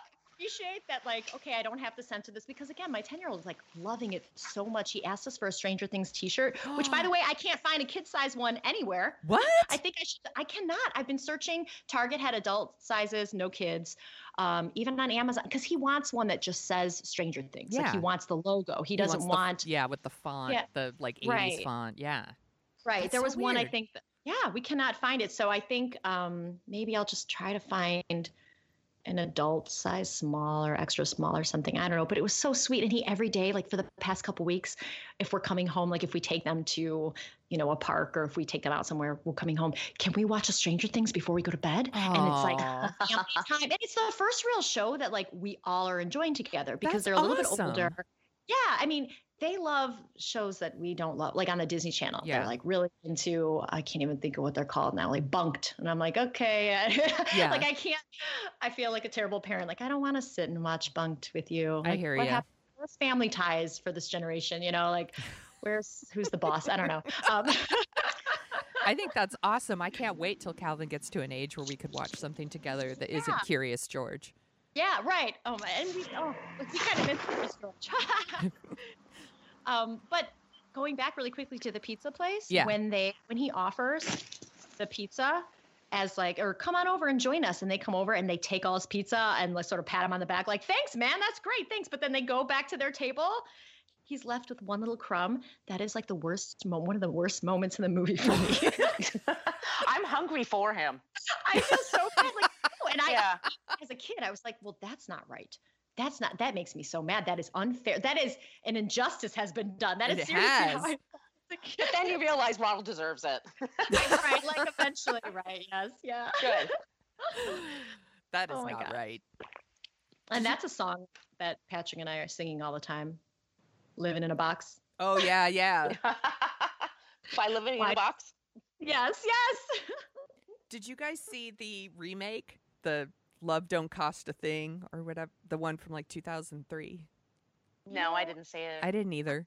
Speaker 6: appreciate that, like, okay, I don't have to censor this because again, my 10 year old is like loving it so much. He asked us for a Stranger Things t shirt, which by the way, I can't find a kid size one anywhere.
Speaker 4: what
Speaker 6: I think I should, I cannot. I've been searching. Target had adult sizes, no kids. Um, even on Amazon, because he wants one that just says Stranger Things. Like he wants the logo. He doesn't
Speaker 4: wants the
Speaker 6: want,
Speaker 4: yeah with the font
Speaker 6: Yeah.
Speaker 4: the like 80s
Speaker 6: Right.
Speaker 4: font yeah
Speaker 6: right.
Speaker 4: That's
Speaker 6: there
Speaker 4: so
Speaker 6: was one, I think, that, yeah, we cannot find it. So I think um, maybe I'll just try to find an adult size small or extra small or something. I don't know. But it was so sweet. And he every day, like for the past couple weeks, if we're coming home, like if we take them to, you know, a park or if we take them out somewhere, we're coming home. Can we watch a Stranger Things before we go to bed? And it's like
Speaker 4: Aw.
Speaker 6: a family time. And it's the first real show that like we all are enjoying together because
Speaker 4: That's
Speaker 6: they're a little
Speaker 4: awesome.
Speaker 6: bit older. Yeah, I mean, they love shows that we don't love, like on the Disney Channel.
Speaker 4: Yeah.
Speaker 6: They're like really into. I can't even think of what they're called now, like Bunked, and I'm like, okay,
Speaker 4: Yeah.
Speaker 6: like I can't. I feel like a terrible parent. Like I don't want to sit and watch Bunked with you.
Speaker 4: I
Speaker 6: Like,
Speaker 4: hear
Speaker 6: what
Speaker 4: ya.
Speaker 6: hap- Where's family ties for this generation? You know, like where's who's the boss? I don't know. Um,
Speaker 4: I think that's awesome. I can't wait till Calvin gets to an age where we could watch something together that not Curious George.
Speaker 6: yeah, right. Oh my, and we oh we kind of missed Curious George. Um, but going back really quickly to the pizza place,
Speaker 4: Yeah.
Speaker 6: when they when he offers the pizza as like, or come on over and join us, and they come over and they take all his pizza and like sort of pat him on the back, like, thanks, man, that's great, thanks. But then they go back to their table. He's left with one little crumb. That is like the worst, mo- one of the worst moments in the movie for me.
Speaker 5: I'm hungry for him.
Speaker 6: I feel so bad. Like, no. and I,
Speaker 5: Yeah.
Speaker 6: as a kid, I was like, well, that's not right. That's not, that makes me so mad. That is unfair. That is an injustice has been done. That is
Speaker 4: It
Speaker 6: seriously
Speaker 4: has.
Speaker 6: how I felt as a kid.
Speaker 5: But then you realize Ronald deserves it.
Speaker 6: right, like eventually, right? Yes, yeah.
Speaker 5: Good.
Speaker 4: That is
Speaker 6: Oh
Speaker 4: not
Speaker 6: God.
Speaker 4: right.
Speaker 6: And that's a song that Patrick and I are singing all the time. Living in a box.
Speaker 4: Oh yeah, yeah.
Speaker 5: By living in a box.
Speaker 6: Yes, yes.
Speaker 4: Did you guys see the remake, the Love Don't Cost a Thing or whatever, the one from like 2003?
Speaker 5: No, I didn't say it.
Speaker 4: I didn't either.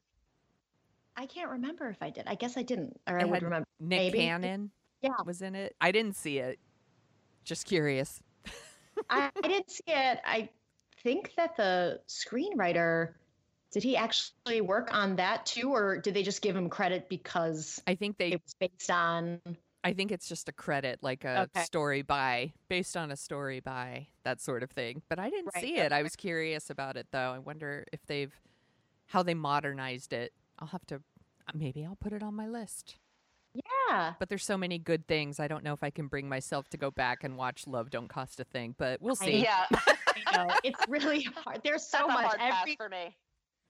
Speaker 6: I can't remember if I did. I guess I didn't, or I would remember.
Speaker 4: Nick
Speaker 6: Maybe.
Speaker 4: Cannon
Speaker 6: Yeah,
Speaker 4: was in it. I didn't see it. Just curious.
Speaker 6: I, I didn't see it. I think that the screenwriter did he actually work on that too, or did they just give him credit because
Speaker 4: I think they
Speaker 6: it was based on?
Speaker 4: I think it's just a credit, like a
Speaker 6: Okay.
Speaker 4: story by, based on a story by, that sort of thing. But I didn't
Speaker 6: Right,
Speaker 4: see it. I was curious about it, though. I wonder if they've, how they modernized it. I'll have to, uh, maybe I'll put it on my list.
Speaker 6: Yeah,
Speaker 4: But there's so many good things. I don't know if I can bring myself to go back and watch Love Don't Cost a Thing, but we'll
Speaker 6: I
Speaker 4: see.
Speaker 5: Yeah.
Speaker 6: I know it's really hard. There's so
Speaker 5: That's a
Speaker 6: much
Speaker 5: hard pass
Speaker 6: every
Speaker 5: for me.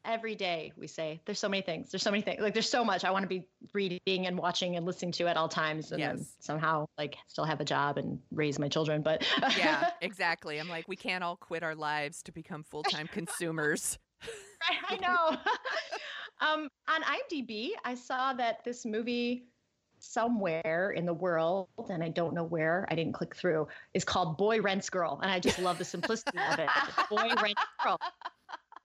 Speaker 6: Every day. We say there's so many things. There's so many things. Like there's so much I want to be reading and watching and listening to at all times, and
Speaker 4: Yes.
Speaker 6: somehow like still have a job and raise my children. But
Speaker 4: yeah, exactly. I'm like, we can't all quit our lives to become full time consumers.
Speaker 6: I, I know. um, on IMDb, I saw that this movie somewhere in the world, and I don't know where, I didn't click through, is called Boy Rents Girl. And I just love the simplicity of it. Boy Rents Girl.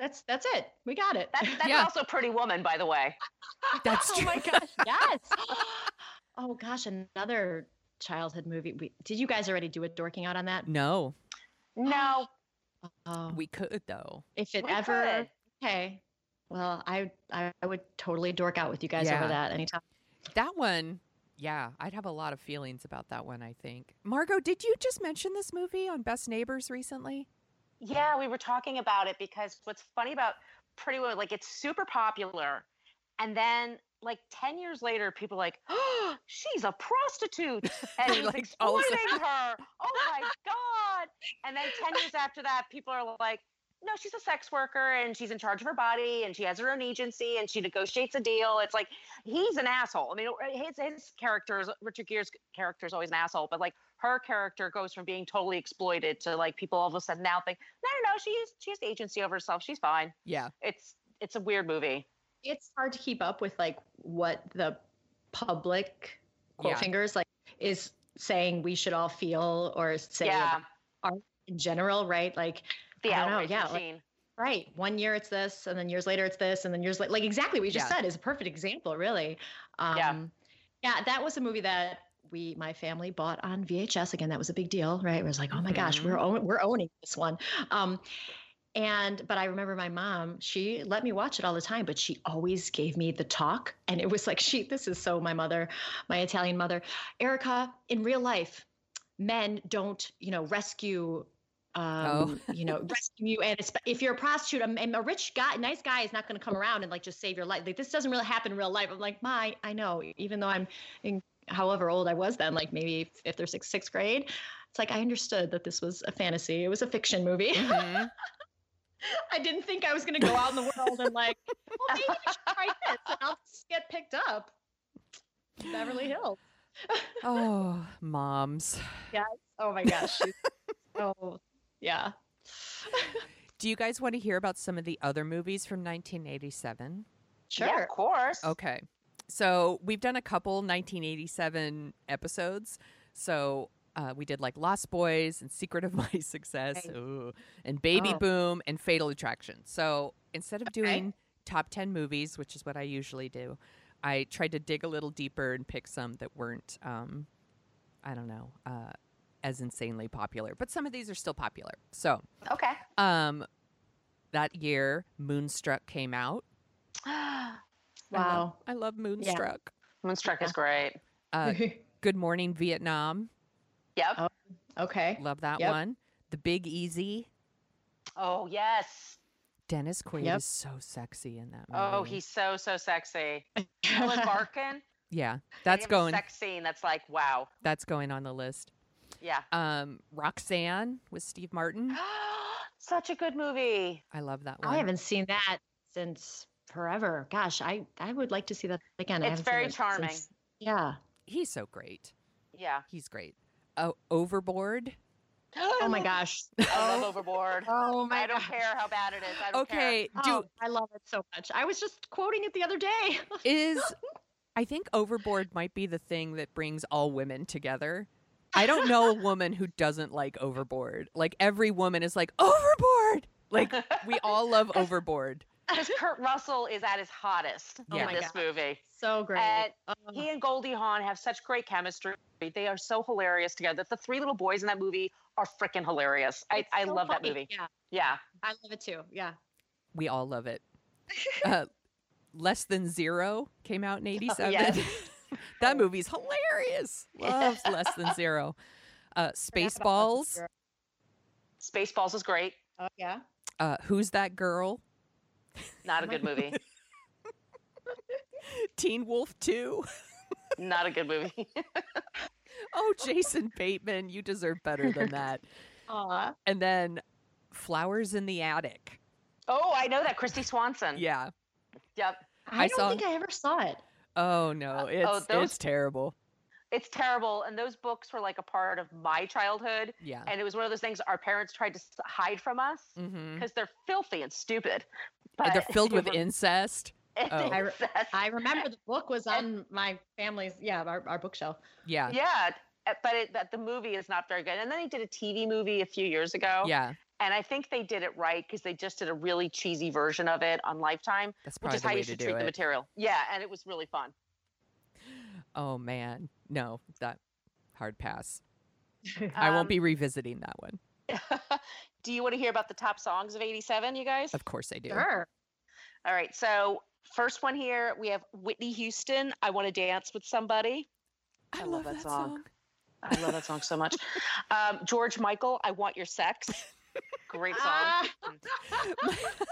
Speaker 6: That's that's it. We got it.
Speaker 5: That, that's
Speaker 4: Yeah.
Speaker 5: also Pretty Woman, by the way.
Speaker 4: That's
Speaker 6: oh
Speaker 4: true.
Speaker 6: my gosh, yes. oh gosh, another childhood movie. We, did you guys already do a dorking out on that?
Speaker 4: No,
Speaker 5: No.
Speaker 6: Oh,
Speaker 4: we could, though.
Speaker 6: if it
Speaker 5: we
Speaker 6: ever
Speaker 5: could.
Speaker 6: okay. Well, I I would totally dork out with you guys
Speaker 4: Yeah.
Speaker 6: over that anytime.
Speaker 4: That one, yeah, I'd have a lot of feelings about that one, I think. Margot, did you just mention this movie on Best Neighbors recently?
Speaker 5: Yeah, we were talking about it because what's funny about Pretty Woman, like it's super popular. And then like 10 years later, people are like, oh, she's a prostitute. And he's
Speaker 4: Like, all of a
Speaker 5: exploiting her. Oh my God. And then 10 years after that, people are like, no, she's a sex worker and she's in charge of her body and she has her own agency and she negotiates a deal. It's like he's an asshole. I mean, uh, his his character is Richard Gere's character is always an asshole, but like her character goes from being totally exploited to like people all of a sudden now think, no, no, no, she's she has agency over herself. She's fine.
Speaker 4: Yeah.
Speaker 5: It's it's a weird movie.
Speaker 6: it's hard to keep up with like what the public quote
Speaker 4: Yeah.
Speaker 6: fingers like is saying we should all feel or say
Speaker 5: yeah,
Speaker 6: about art in general, right? Like
Speaker 5: the
Speaker 6: don't know,
Speaker 5: outrage
Speaker 6: yeah, like- right, one year it's this, and then years later it's this, and then years like like exactly what you just
Speaker 4: Yeah.
Speaker 6: said is a perfect example, really. Um,
Speaker 5: Yeah.
Speaker 6: yeah, that was a movie that we my family bought on VHS again. That was a big deal, right? It was like, oh my gosh, we're own, we're owning this one. Um, and but I remember my mom, she let me watch it all the time, but she always gave me the talk. And it was like, she, this is so my mother, my Italian mother. Erica, in real life, men don't, you know, rescue um, you know, rescue you. And if you're a prostitute, a, a rich guy, nice guy is not going to come around and like just save your life. Like this doesn't really happen in real life. I'm like, my, I know, even though I'm in however old I was then, like maybe fifth or sixth, sixth grade, it's like I understood that this was a fantasy. It was a fiction movie.
Speaker 4: Mhm.
Speaker 6: I didn't think I was going to go out in the world and like, well, maybe I should try this and I'll just get picked up. Beverly Hills.
Speaker 4: oh, moms.
Speaker 6: Yes. Oh my gosh. oh, yeah.
Speaker 4: Do you guys want to hear about some of the other movies from 1987?
Speaker 6: Sure.
Speaker 5: Yeah, of course.
Speaker 4: Okay. So we've done a couple 1987 episodes. So uh, we did like Lost Boys and Secret of My Success
Speaker 6: Right.
Speaker 4: ooh, and Baby
Speaker 6: Oh.
Speaker 4: Boom and Fatal Attraction. So instead of
Speaker 6: Okay.
Speaker 4: doing top 10 movies, which is what I usually do, I tried to dig a little deeper and pick some that weren't, um, I don't know, uh, as insanely popular. But some of these are still popular. So
Speaker 5: Okay.
Speaker 4: um, that year, Moonstruck came out. I love-
Speaker 6: Wow.
Speaker 4: I love Moonstruck.
Speaker 5: Moonstruck is great.
Speaker 4: Uh, Good Morning Vietnam.
Speaker 5: Yep.
Speaker 6: Oh, okay.
Speaker 4: Love that
Speaker 6: Yep.
Speaker 4: one. The Big Easy.
Speaker 5: Oh yes.
Speaker 4: Dennis Quaid
Speaker 6: Yep.
Speaker 4: is so sexy in that movie.
Speaker 5: Oh, he's so so sexy. Ellen Barkin.
Speaker 4: yeah. That's going.
Speaker 5: Sex scene that's like wow.
Speaker 4: That's going on the list.
Speaker 5: Yeah.
Speaker 4: Um, Roxanne with Steve Martin.
Speaker 5: Such a good movie.
Speaker 4: I love that one.
Speaker 6: I haven't seen that since forever. Gosh, I I would like to see that again.
Speaker 5: It's very
Speaker 6: it
Speaker 5: charming.
Speaker 6: since- yeah.
Speaker 4: He's so great.
Speaker 5: Yeah.
Speaker 4: He's great. Oh, Overboard.
Speaker 6: Oh my gosh.
Speaker 5: I love Overboard.
Speaker 6: Oh my
Speaker 5: I don't
Speaker 6: gosh.
Speaker 5: care how bad it is. I don't
Speaker 4: Okay,
Speaker 5: care.
Speaker 4: do
Speaker 6: Oh, I love it so much. I was just quoting it the other day.
Speaker 4: is I think Overboard might be the thing that brings all women together. I don't know a woman who doesn't like Overboard. Like every woman is like Overboard. Like we all love Overboard.
Speaker 5: Because Kurt Russell is at his hottest
Speaker 6: Oh
Speaker 5: in
Speaker 6: my
Speaker 5: this
Speaker 6: gosh.
Speaker 5: movie.
Speaker 6: so great.
Speaker 5: And
Speaker 6: Oh.
Speaker 5: he and Goldie Hawn have such great chemistry. They are so hilarious together. The three little boys in that movie are freaking hilarious. I,
Speaker 6: It's
Speaker 5: I
Speaker 6: so
Speaker 5: love that movie.
Speaker 6: Yeah,
Speaker 5: Yeah.
Speaker 6: I love it too. Yeah.
Speaker 4: We all love it. Uh, Less Than Zero came out in 87.
Speaker 5: yes.
Speaker 4: that movie's hilarious. Loves Less Than Zero. Uh, Spaceballs.
Speaker 5: Spaceballs is great.
Speaker 6: Oh yeah.
Speaker 4: Uh, Who's That Girl?
Speaker 5: Not a good movie.
Speaker 4: Teen Wolf 2.
Speaker 5: Not a good movie.
Speaker 4: Oh, Jason Bateman, you deserve better than that.
Speaker 6: Aw.
Speaker 4: And then Flowers in the Attic.
Speaker 5: oh, I know that. Kristy Swanson.
Speaker 4: Yeah.
Speaker 5: Yep.
Speaker 6: I,
Speaker 4: I
Speaker 6: don't
Speaker 4: saw-
Speaker 6: think I ever saw it.
Speaker 4: Oh no, it's
Speaker 5: oh, those-
Speaker 4: it's terrible.
Speaker 5: It's terrible. And those books were like a part of my childhood.
Speaker 4: Yeah.
Speaker 5: And it was one of those things our parents tried to hide from us
Speaker 4: Mm-hmm.
Speaker 5: because they're filthy and stupid. But
Speaker 4: They're
Speaker 5: filled
Speaker 4: with incest. Oh.
Speaker 6: I re- I remember the book was on my family's yeah our, our bookshelf.
Speaker 4: Yeah.
Speaker 5: Yeah, uh, but it, but the movie is not very good. And then he did a TV movie a few years ago.
Speaker 4: Yeah.
Speaker 5: And I think they did it right because they just did a really cheesy version of it on Lifetime,
Speaker 4: That's
Speaker 5: which
Speaker 4: probably
Speaker 5: is
Speaker 4: the
Speaker 5: how you should
Speaker 4: do
Speaker 5: treat the material. Yeah, and it was really fun.
Speaker 4: Oh man. No, that hard pass. I
Speaker 5: Um,
Speaker 4: won't be revisiting that one.
Speaker 5: do you want to hear about the top songs of 87, you guys?
Speaker 4: Of course I do.
Speaker 6: Sure.
Speaker 5: All right. So, first one here, we have Whitney Houston, I Want to Dance with Somebody.
Speaker 4: I,
Speaker 5: love
Speaker 4: love
Speaker 5: that
Speaker 4: that
Speaker 5: song.
Speaker 4: song.
Speaker 5: I love that song so much. Um, George Michael, I Want Your Sex. Great song.
Speaker 6: Ah.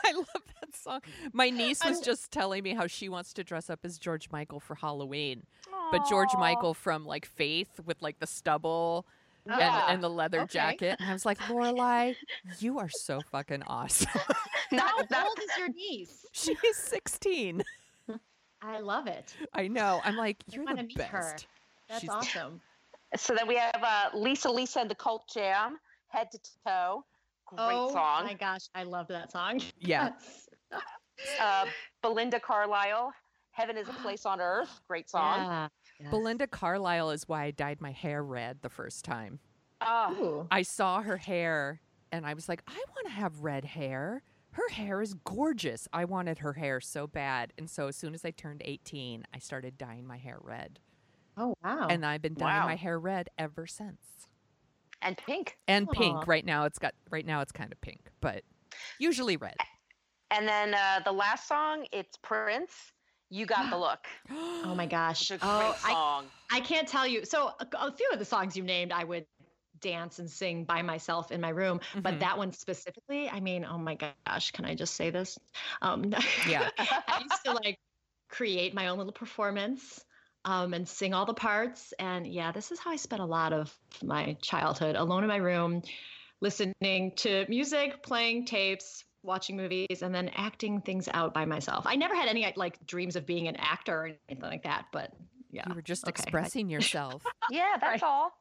Speaker 4: I love that song. My niece was
Speaker 6: I'm-
Speaker 4: just telling me how she wants to dress up as George Michael for Halloween. But George Michael from like Faith with like the stubble
Speaker 5: Yeah.
Speaker 4: and, and the leather
Speaker 6: Okay.
Speaker 4: jacket. And I was like, Lorelai, you are so fucking awesome.
Speaker 6: How
Speaker 5: Not- not-
Speaker 6: old is your niece?
Speaker 4: she is 16.
Speaker 6: I love it.
Speaker 4: I know. I'm like, you're
Speaker 6: wanna
Speaker 4: the
Speaker 6: meet
Speaker 4: best.
Speaker 6: her. That's
Speaker 4: She's-
Speaker 6: awesome.
Speaker 5: So then we have uh, Lisa Lisa and the Cult Jam, Head to Toe. Great
Speaker 6: oh
Speaker 5: song.
Speaker 6: my gosh, I love that song.
Speaker 4: Yeah.
Speaker 5: Uh, Belinda Carlisle, Heaven is a Place on Earth. Great song.
Speaker 6: Yeah. Yes.
Speaker 4: Belinda Carlisle is why I dyed my hair red the first time.
Speaker 5: Oh,
Speaker 6: Ooh.
Speaker 4: I saw her hair and I was like, I want to have red hair. Her hair is gorgeous. I wanted her hair so bad. And so as soon as I turned 18, I started dyeing my hair red.
Speaker 6: Oh wow.
Speaker 4: And I've been dyeing
Speaker 5: Wow.
Speaker 4: my hair red ever since.
Speaker 5: And Pink.
Speaker 4: And
Speaker 6: Aw.
Speaker 4: pink. Right now it's got right now it's kind of pink, but usually red.
Speaker 5: And then uh, the last song, it's Prince. You got the look.
Speaker 6: oh my gosh.
Speaker 5: A great
Speaker 6: Oh, I,
Speaker 5: song.
Speaker 6: I can't tell you. So a, a few of the songs you named, I would dance and sing by myself in my room. But
Speaker 4: Mhm.
Speaker 6: that one specifically, I mean, oh my gosh, can I just say this? Um,
Speaker 4: Yeah.
Speaker 6: I used to like create my own little performance um, and sing all the parts. And yeah, this is how I spent a lot of my childhood alone in my room, listening to music, playing tapes, watching movies, and then acting things out by myself. I never had any like dreams of being an actor or anything like that, but yeah.
Speaker 4: You were just
Speaker 6: okay.
Speaker 4: expressing yourself.
Speaker 5: Yeah, that's all.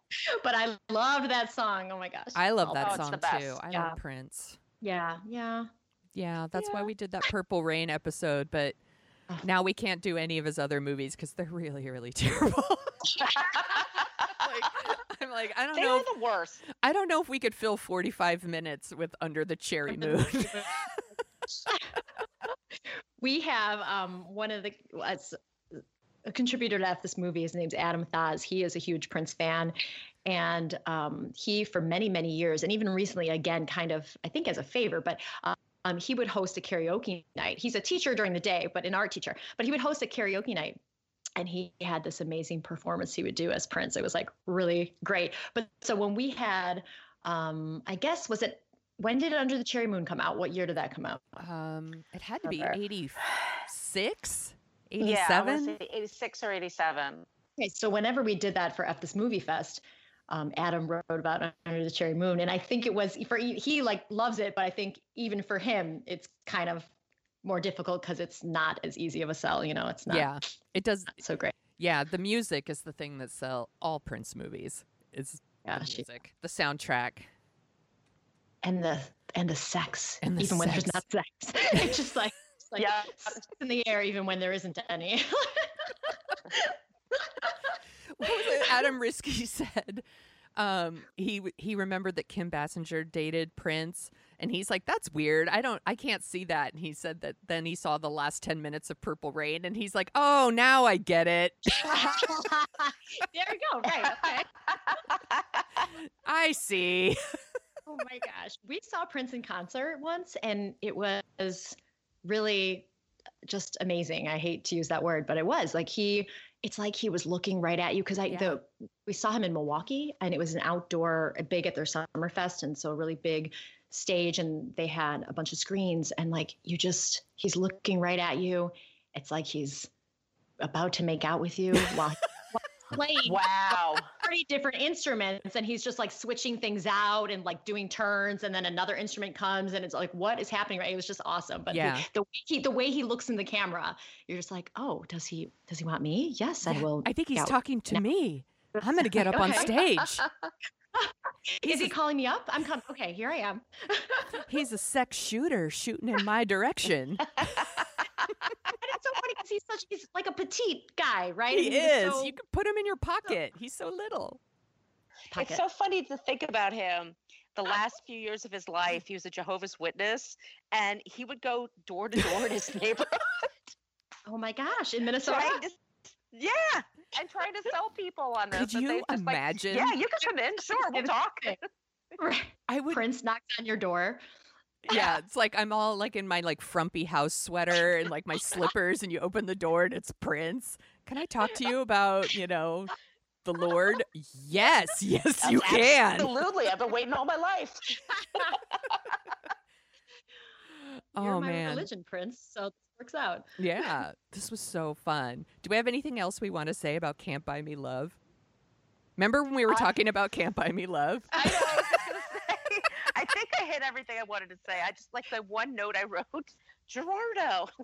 Speaker 6: But I loved that song. Oh my gosh.
Speaker 4: I love
Speaker 6: Oh,
Speaker 4: that
Speaker 5: it's the
Speaker 4: song too. I
Speaker 6: Yeah.
Speaker 4: love Prince.
Speaker 6: Yeah, yeah.
Speaker 4: Yeah, that's why we did that Purple Rain episode, but Now we can't do any of his other movies because they're really, really terrible. like, I'm like, I don't
Speaker 5: They
Speaker 4: know.
Speaker 5: are
Speaker 4: If,
Speaker 5: the worst.
Speaker 4: I don't know if we could fill 45 minutes with Under the Cherry Moon.
Speaker 6: we have um, one of the as a contributor to this movie. His name's Adam Thaz. He is a huge Prince fan, and um, he for many many years, and even recently, again, kind of I think as a favor, but uh, um, he would host a karaoke night. He's a teacher during the day, but an art teacher. But he would host a karaoke night and he had this amazing performance he would do as Prince. It was like really great. But so when we had, um, I guess, was it when did Under the Cherry Moon come out? What year did that come out?
Speaker 4: Um, it had to be
Speaker 5: Remember.
Speaker 4: 86,
Speaker 5: Yeah, I
Speaker 4: 87.
Speaker 5: say 86 or 87.
Speaker 6: Okay, so whenever we did that for F this Movie Fest, um, Adam wrote about Under the Cherry Moon, and I think it was for he, he like loves it, but I think even for him, it's kind of more difficult because it's not as easy of a sell. You know, it's not
Speaker 4: yeah, it does.
Speaker 6: so great.
Speaker 4: Yeah, the music is the thing that sell all Prince movies. Is
Speaker 6: Yeah,
Speaker 4: the
Speaker 6: she-
Speaker 4: the soundtrack.
Speaker 6: and the and the sex,
Speaker 4: And the
Speaker 6: even when there's not sex, it's just like it's like
Speaker 5: Yeah.
Speaker 6: sex in the air, even when there isn't any.
Speaker 4: What was it? Adam Riske said um, he he remembered that Kim Basinger dated Prince, and he's like, "That's weird. I don't, I can't see that." And he said that then he saw the last ten minutes of Purple Rain, and he's like, "Oh, now I get it.
Speaker 6: there you go. Right. Okay.
Speaker 4: I see."
Speaker 6: Oh my gosh. We saw Prince in concert once and it was really just amazing. I hate to use that word, but it was like he it's like he was looking right at you because I
Speaker 4: Yeah.
Speaker 6: the we saw him in Milwaukee and it was an outdoor big at their Summerfest and so a really big stage and they had a bunch of screens and like you just he's looking right at you. It's like he's about to make out with you while, while playing
Speaker 5: Wow.
Speaker 6: 30 different instruments and he's just like switching things out and like doing turns and then another instrument comes and it's like what is happening right it was just awesome but the-
Speaker 4: Yeah.
Speaker 6: the, way he the way he looks in the camera you're just like oh does he does he want me yes i will
Speaker 4: I think he's
Speaker 6: yeah.
Speaker 4: talking to
Speaker 6: now.
Speaker 4: me. I'm gonna get up on stage.
Speaker 6: is he calling me up i'm coming okay here i am
Speaker 4: He's a sex shooter shooting in my direction.
Speaker 6: and it's so funny because he's such he's like a petite guy right
Speaker 4: he
Speaker 6: And
Speaker 4: is.
Speaker 6: so-
Speaker 4: You can put him in your pocket. He's so little.
Speaker 6: Pocket.
Speaker 5: It's so funny to think about him. The last few years of his life, he was a Jehovah's Witness, and he would go door to door in his neighborhood,
Speaker 6: oh my gosh in minnesota
Speaker 5: trying to, yeah, and trying to sell people on this.
Speaker 4: Could you
Speaker 5: just like,
Speaker 4: imagine?
Speaker 5: yeah, you can come in. Sure, we'll talk.
Speaker 4: I would
Speaker 6: prince knocks on your door
Speaker 4: Yeah, it's like I'm all like in my like frumpy house sweater and like my slippers, and you open the door and it's Prince. Can I talk to you about you know the Lord? Yes, yes, you can.
Speaker 5: Absolutely, I've been waiting all my life.
Speaker 6: you're
Speaker 4: Oh
Speaker 6: my
Speaker 4: man,
Speaker 6: religion prince so this works out
Speaker 4: yeah, this was so fun. Do we have anything else we want to say about Can't Buy Me Love? Remember when we were
Speaker 5: I-
Speaker 4: talking about Can't Buy Me Love?
Speaker 5: I know. I was just gonna say. I think hit everything I wanted to say. I just like the one note I wrote. Gerardo.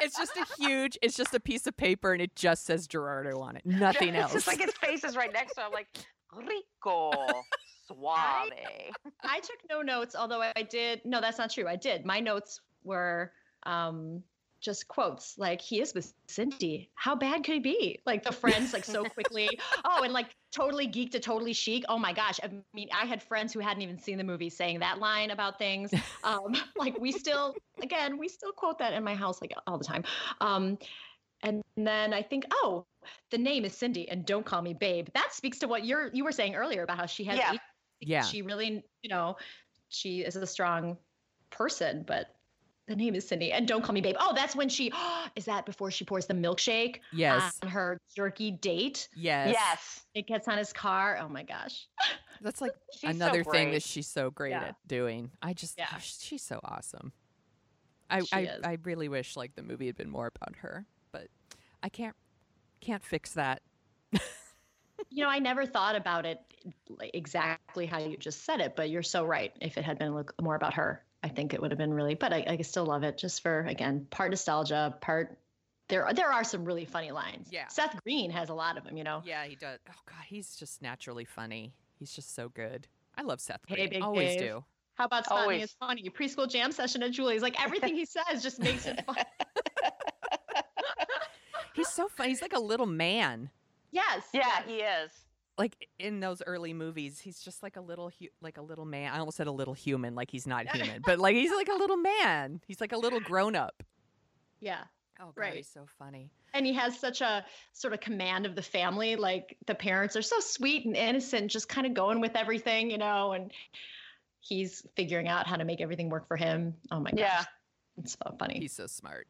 Speaker 4: It's just a huge. It's just a piece of paper, and it just says Gerardo on it. Nothing
Speaker 5: It's
Speaker 4: else.
Speaker 5: just like his face is right next to him. I'm like, Rico Suave.
Speaker 6: I took no notes, although I did. No, that's not true. I did. My notes were um, just quotes like, he is with Cindy. How bad could he be? Like the friends, like so quickly. oh, and like totally geeked to totally chic. Oh my gosh. I mean, I had friends who hadn't even seen the movie saying that line about things. Um, like we still, again, we still quote that in my house like all the time. Um, and then I think, oh, the name is Cindy, and don't call me babe. That speaks to what you're you were saying earlier about how she has
Speaker 5: Yeah.
Speaker 4: Yeah.
Speaker 6: she really, you know, she is a strong person, but the name is Cindy. And don't call me babe. Oh, that's when she is that before she pours the milkshake
Speaker 4: Yes.
Speaker 6: on her jerky date.
Speaker 4: Yes.
Speaker 5: Yes.
Speaker 6: It gets on his car. Oh my gosh.
Speaker 4: That's like
Speaker 5: She's so
Speaker 4: another thing that she's so great
Speaker 6: Yeah.
Speaker 4: at doing. I just,
Speaker 6: Yeah.
Speaker 4: she's so awesome. I,
Speaker 6: She
Speaker 4: I,
Speaker 6: is.
Speaker 4: I really wish like the movie had been more about her, but I can't, can't fix that.
Speaker 6: You know, I never thought about it like, exactly how you just said it, but you're so right. If it had been a more about her, I think it would have been really. But I, I still love it, just for again, part nostalgia, part. There, there are some really funny lines.
Speaker 4: Yeah.
Speaker 6: Seth Green has a lot of them. You know.
Speaker 4: Yeah, he does. Oh God, he's just naturally funny. He's just so good. I love Seth
Speaker 6: Hey,
Speaker 4: Green.
Speaker 6: Big
Speaker 4: Always
Speaker 6: Dave.
Speaker 4: do.
Speaker 6: How about Spot Me
Speaker 5: Always.
Speaker 6: is funny? Preschool jam session at Julie's. Like everything he says just makes it fun.
Speaker 4: He's so funny. He's like a little man.
Speaker 6: yes.
Speaker 5: Yeah,
Speaker 6: yes.
Speaker 5: he is.
Speaker 4: Like in those early movies, he's just like a little, hu- like a little man. I almost said a little human, like he's not human, but like he's like a little man. He's like a little grown up.
Speaker 6: Yeah.
Speaker 4: Oh God,
Speaker 6: Right.
Speaker 4: he's so funny.
Speaker 6: And he has such a sort of command of the family. Like the parents are so sweet and innocent, just kind of going with everything, you know. And he's figuring out how to make everything work for him. Oh my gosh.
Speaker 5: Yeah.
Speaker 6: It's so funny.
Speaker 4: He's so smart.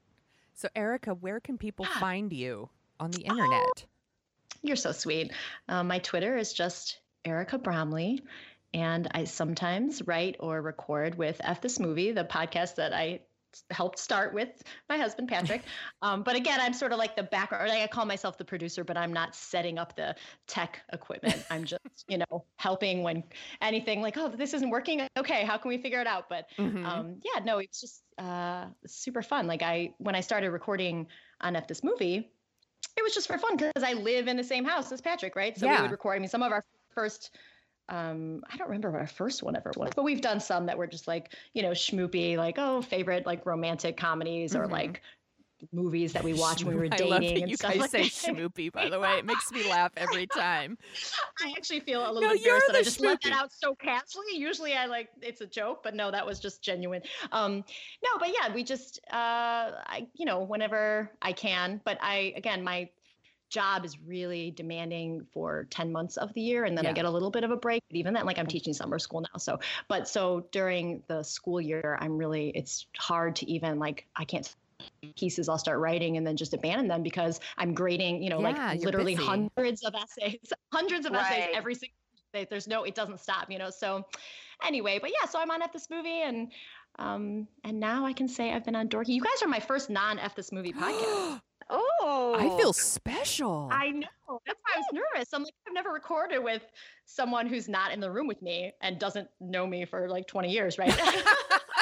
Speaker 4: So, Erica, where can people
Speaker 6: Ah.
Speaker 4: find you on the
Speaker 6: Oh,
Speaker 4: internet?
Speaker 6: You're so sweet. Um, my Twitter is just Erica Bromley. And I sometimes write or record with F This Movie, the podcast that I helped start with my husband, Patrick. Um, but again, I'm sort of like the background. I call myself the producer, but I'm not setting up the tech equipment. I'm just, you know, helping when anything like, oh, this isn't working. Okay, how can we figure it out? But
Speaker 4: Mhm.
Speaker 6: um, yeah, no, it's just uh, super fun. Like I, when I started recording on F This Movie, it was just for fun because I live in the same house as Patrick, right? So we would record. I mean, some of our first, um, I don't remember what our first one ever was, but we've done some that were just like, you know, schmoopy, like, oh, favorite like romantic comedies or
Speaker 4: Mhm.
Speaker 6: like movies that we watched when we were
Speaker 4: I
Speaker 6: dating
Speaker 4: love that
Speaker 6: and
Speaker 4: you
Speaker 6: stuff
Speaker 4: guys
Speaker 6: like
Speaker 4: say
Speaker 6: that.
Speaker 4: schmoopy, by the way. It makes me laugh every time.
Speaker 6: I actually feel a little
Speaker 4: No,
Speaker 6: embarrassed
Speaker 4: you're
Speaker 6: that I
Speaker 4: the
Speaker 6: just let that out so casually. Usually I like it's a joke, but no, that was just genuine. Um, no, but yeah, we just uh, I you know whenever I can, but I again my job is really demanding for 10 months of the year and then I get a little bit of a break but even then like I'm teaching summer school now so but so during the school year I'm really it's hard to even like I can't pieces I'll start writing and then just abandon them because I'm grading, you know,
Speaker 4: Yeah,
Speaker 6: like literally
Speaker 4: busy.
Speaker 6: hundreds of essays, hundreds of essays every single day. There's no, it doesn't stop, you know. So anyway, but yeah, so I'm on F this movie and um and now I can say I've been on Dorky. You guys are my first non F this movie podcast.
Speaker 5: Oh,
Speaker 4: I feel special.
Speaker 6: I know. That's why I was nervous. I'm like, I've never recorded with someone who's not in the room with me and doesn't know me for like 20 years, right?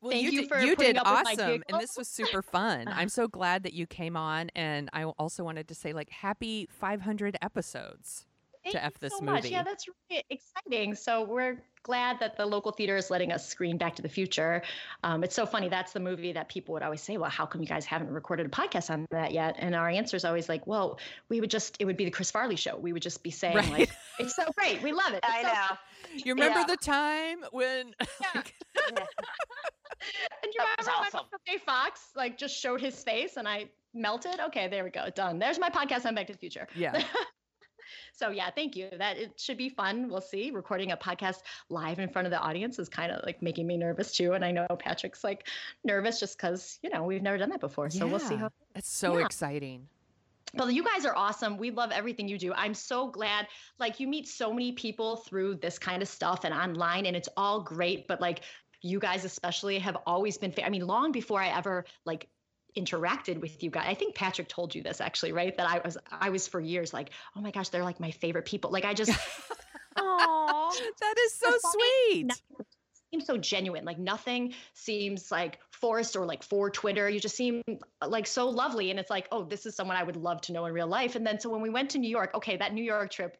Speaker 4: Well,
Speaker 6: Thank
Speaker 4: you,
Speaker 6: you
Speaker 4: did,
Speaker 6: for
Speaker 4: you did
Speaker 6: up
Speaker 4: awesome, and this was super fun. I'm so glad that you came on, and I also wanted to say, like, happy 500 episodes
Speaker 6: Thank
Speaker 4: to F this
Speaker 6: so
Speaker 4: movie.
Speaker 6: Much. Yeah, that's really exciting. So we're glad that the local theater is letting us screen Back to the Future. Um, it's so funny. That's the movie that people would always say, "Well, how come you guys haven't recorded a podcast on that yet?" And our answer is always like, "Well, we would just it would be the Chris Farley show. We would just be saying
Speaker 4: Right.
Speaker 6: like, it's so great, we love it."
Speaker 5: I
Speaker 6: so
Speaker 5: know.
Speaker 4: you remember
Speaker 5: Yeah.
Speaker 4: the time when?
Speaker 6: And you remember when. Michael J. Fox like just showed his face and I melted? Okay, there we go. Done. There's my podcast on Back to the Future.
Speaker 4: yeah.
Speaker 6: so yeah, thank you. That it should be fun. We'll see. Recording a podcast live in front of the audience is kind of like making me nervous too. And I know Patrick's like nervous just because, you know, we've never done that before. So we'll see how
Speaker 4: It's so
Speaker 6: Yeah.
Speaker 4: exciting.
Speaker 6: well, you guys are awesome. We love everything you do. I'm so glad. Like, you meet so many people through this kind of stuff and online, and it's all great. But like, you guys especially have always been. I mean, long before I ever like interacted with you guys. I think Patrick told you this actually, right? That I was I was for years like, oh my gosh, they're like my favorite people. Like, I just
Speaker 5: Aw.
Speaker 4: That is so
Speaker 6: so
Speaker 4: sweet.
Speaker 6: Seems so genuine. Like nothing seems like forced or like for Twitter. You just seem like so lovely. And it's like, oh, this is someone I would love to know in real life. And then so when we went to New York, okay, that New York trip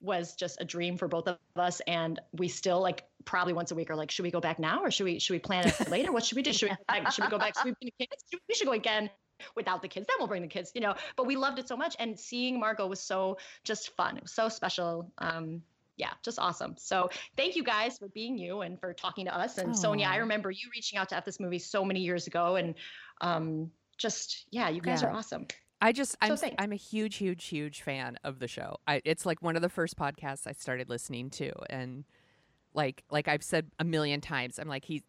Speaker 6: was just a dream for both of us. And we still like probably once a week are like, should we go back now or should we should we plan it later? What should we do? Should we go back? Should we go back? Should we bring the kids? Should- We should go again without the kids. Then we'll bring the kids, you know. But we loved it so much. And seeing Margot was so just fun. It was so special. Um, yeah, just awesome. So thank you guys for being you and for talking to us. And Sonia, I remember you reaching out to F this movie so many years ago, and um, just yeah, you guys
Speaker 4: Yeah.
Speaker 6: are awesome.
Speaker 4: I just I'm
Speaker 6: thanks.
Speaker 4: I'm a huge huge huge fan of the show. I it's like one of the first podcasts I started listening to and like like I've said a million times I'm like he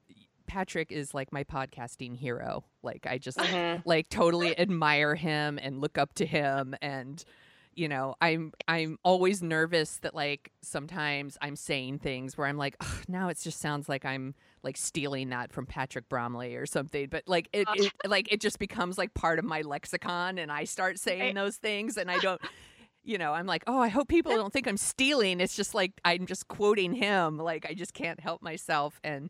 Speaker 4: Patrick is like my podcasting hero. Like I just mm-hmm. like totally admire him and look up to him and you know, I'm I'm always nervous that like sometimes I'm saying things where I'm like, "Ugh, now it just sounds like I'm like stealing that from Patrick Bromley or something. But like it, it like it just becomes like part of my lexicon and I start saying those things and I don't you know, I'm like, oh, I hope people don't think I'm stealing. It's just like I'm just quoting him. Like I just can't help myself and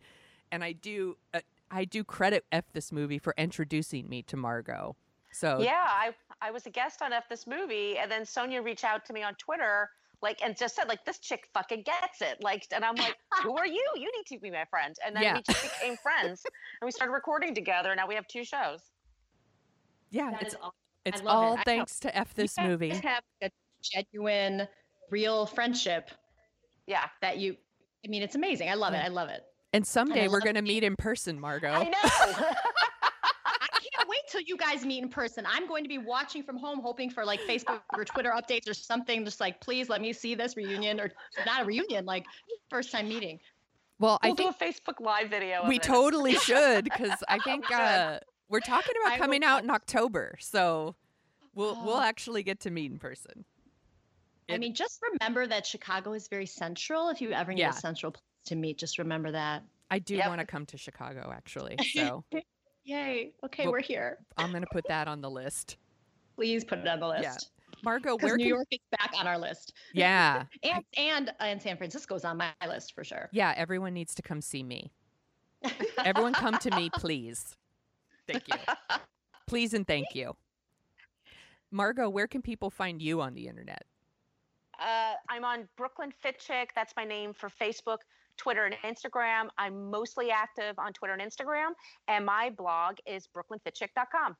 Speaker 4: and I do uh, I do credit F this movie for introducing me to Margot. So
Speaker 5: Yeah, I I was a guest on F this movie, and then Sonia reached out to me on Twitter, like, and just said, like, this chick fucking gets it, like, and I'm like, who are you? You need to be my friend, and then
Speaker 4: Yeah.
Speaker 5: we just became friends, and we started recording together. and Now we have two shows.
Speaker 4: yeah,
Speaker 6: That
Speaker 4: it's
Speaker 6: is awesome.
Speaker 4: it's
Speaker 6: I love it.
Speaker 4: all thanks to F this
Speaker 6: You
Speaker 4: movie.
Speaker 6: have a genuine, real friendship
Speaker 5: Yeah,
Speaker 6: that you. I mean, it's amazing. I love it. I love it.
Speaker 4: And someday we're going to meet in person, Margot.
Speaker 5: I know.
Speaker 6: I can't wait till you guys meet in person. I'm going to be watching from home, hoping for like Facebook or Twitter updates or something. Just like, please let me see this reunion or not a reunion, like first time meeting.
Speaker 4: Well, I
Speaker 5: We'll do
Speaker 4: think
Speaker 5: a Facebook Live video.
Speaker 4: we
Speaker 5: it.
Speaker 4: totally should because I think uh, we're talking
Speaker 6: I
Speaker 4: about
Speaker 6: will
Speaker 4: coming out in October, so we'll we'll
Speaker 6: Oh.
Speaker 4: actually get to meet in person.
Speaker 6: I mean, just remember that Chicago is very central. If you ever need
Speaker 4: Yeah.
Speaker 6: a central place to meet, just remember that.
Speaker 4: I do
Speaker 5: Yep.
Speaker 4: want to come to Chicago actually, so
Speaker 6: Yay. Okay,
Speaker 4: Well-
Speaker 6: we're here.
Speaker 4: I'm gonna put that on the list.
Speaker 6: Please put it on the list.
Speaker 4: Yeah. Margot,
Speaker 6: Because
Speaker 4: where
Speaker 6: New
Speaker 4: can
Speaker 6: York is back on our list.
Speaker 4: yeah
Speaker 6: And and uh, and San Francisco's on my list for sure.
Speaker 4: yeah everyone needs to come see me. Everyone come to me, please. Thank you. Please and thank you. Margo, where can people find you on the internet?
Speaker 5: Uh, I'm on Brooklyn Fit Chick. That's my name for Facebook, Twitter, and Instagram. I'm mostly active on Twitter and Instagram, and my blog is brooklynfitchick.com.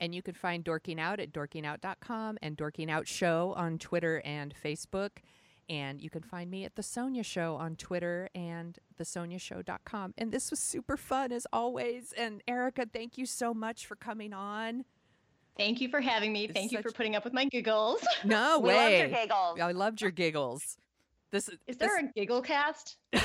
Speaker 4: And you can find Dorking Out at dorkingout.com and Dorking Out Show on Twitter and Facebook. And you can find me at The Sonia Show on Twitter and thesoniashow.com. And this was super fun as always. And Erica, thank you so much for coming on.
Speaker 6: Thank you for having me.
Speaker 4: It's
Speaker 6: Thank you for putting up with my giggles.
Speaker 4: No
Speaker 5: We loved
Speaker 4: way.
Speaker 5: your giggles.
Speaker 4: I loved your giggles. This
Speaker 6: Is there
Speaker 4: this-
Speaker 6: a giggle cast?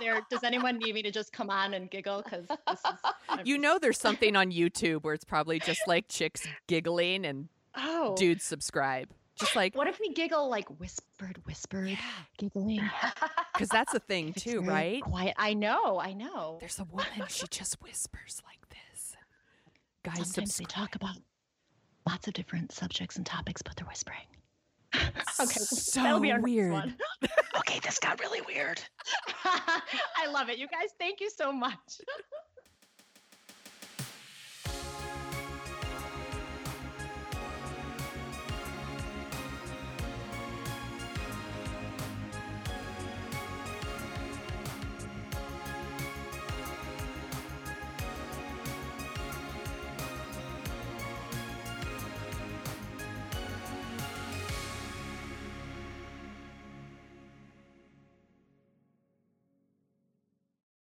Speaker 6: There does anyone need me to just come on and giggle? Because is
Speaker 4: you know there's something on YouTube where it's probably just like chicks giggling and
Speaker 6: oh
Speaker 4: dudes subscribe. Just like
Speaker 6: What if we giggle like whispered, whispered, giggling?
Speaker 4: because that's a thing too,
Speaker 6: very
Speaker 4: right?
Speaker 6: Quiet. I know. I know.
Speaker 4: There's a woman, she just whispers like this. Guys,
Speaker 6: Sometimes they talk about lots of different subjects and topics, but they're whispering. okay,
Speaker 4: so
Speaker 6: that'll be our
Speaker 4: weird.
Speaker 6: next one. okay, this got really weird. I love it. You guys, thank you so much.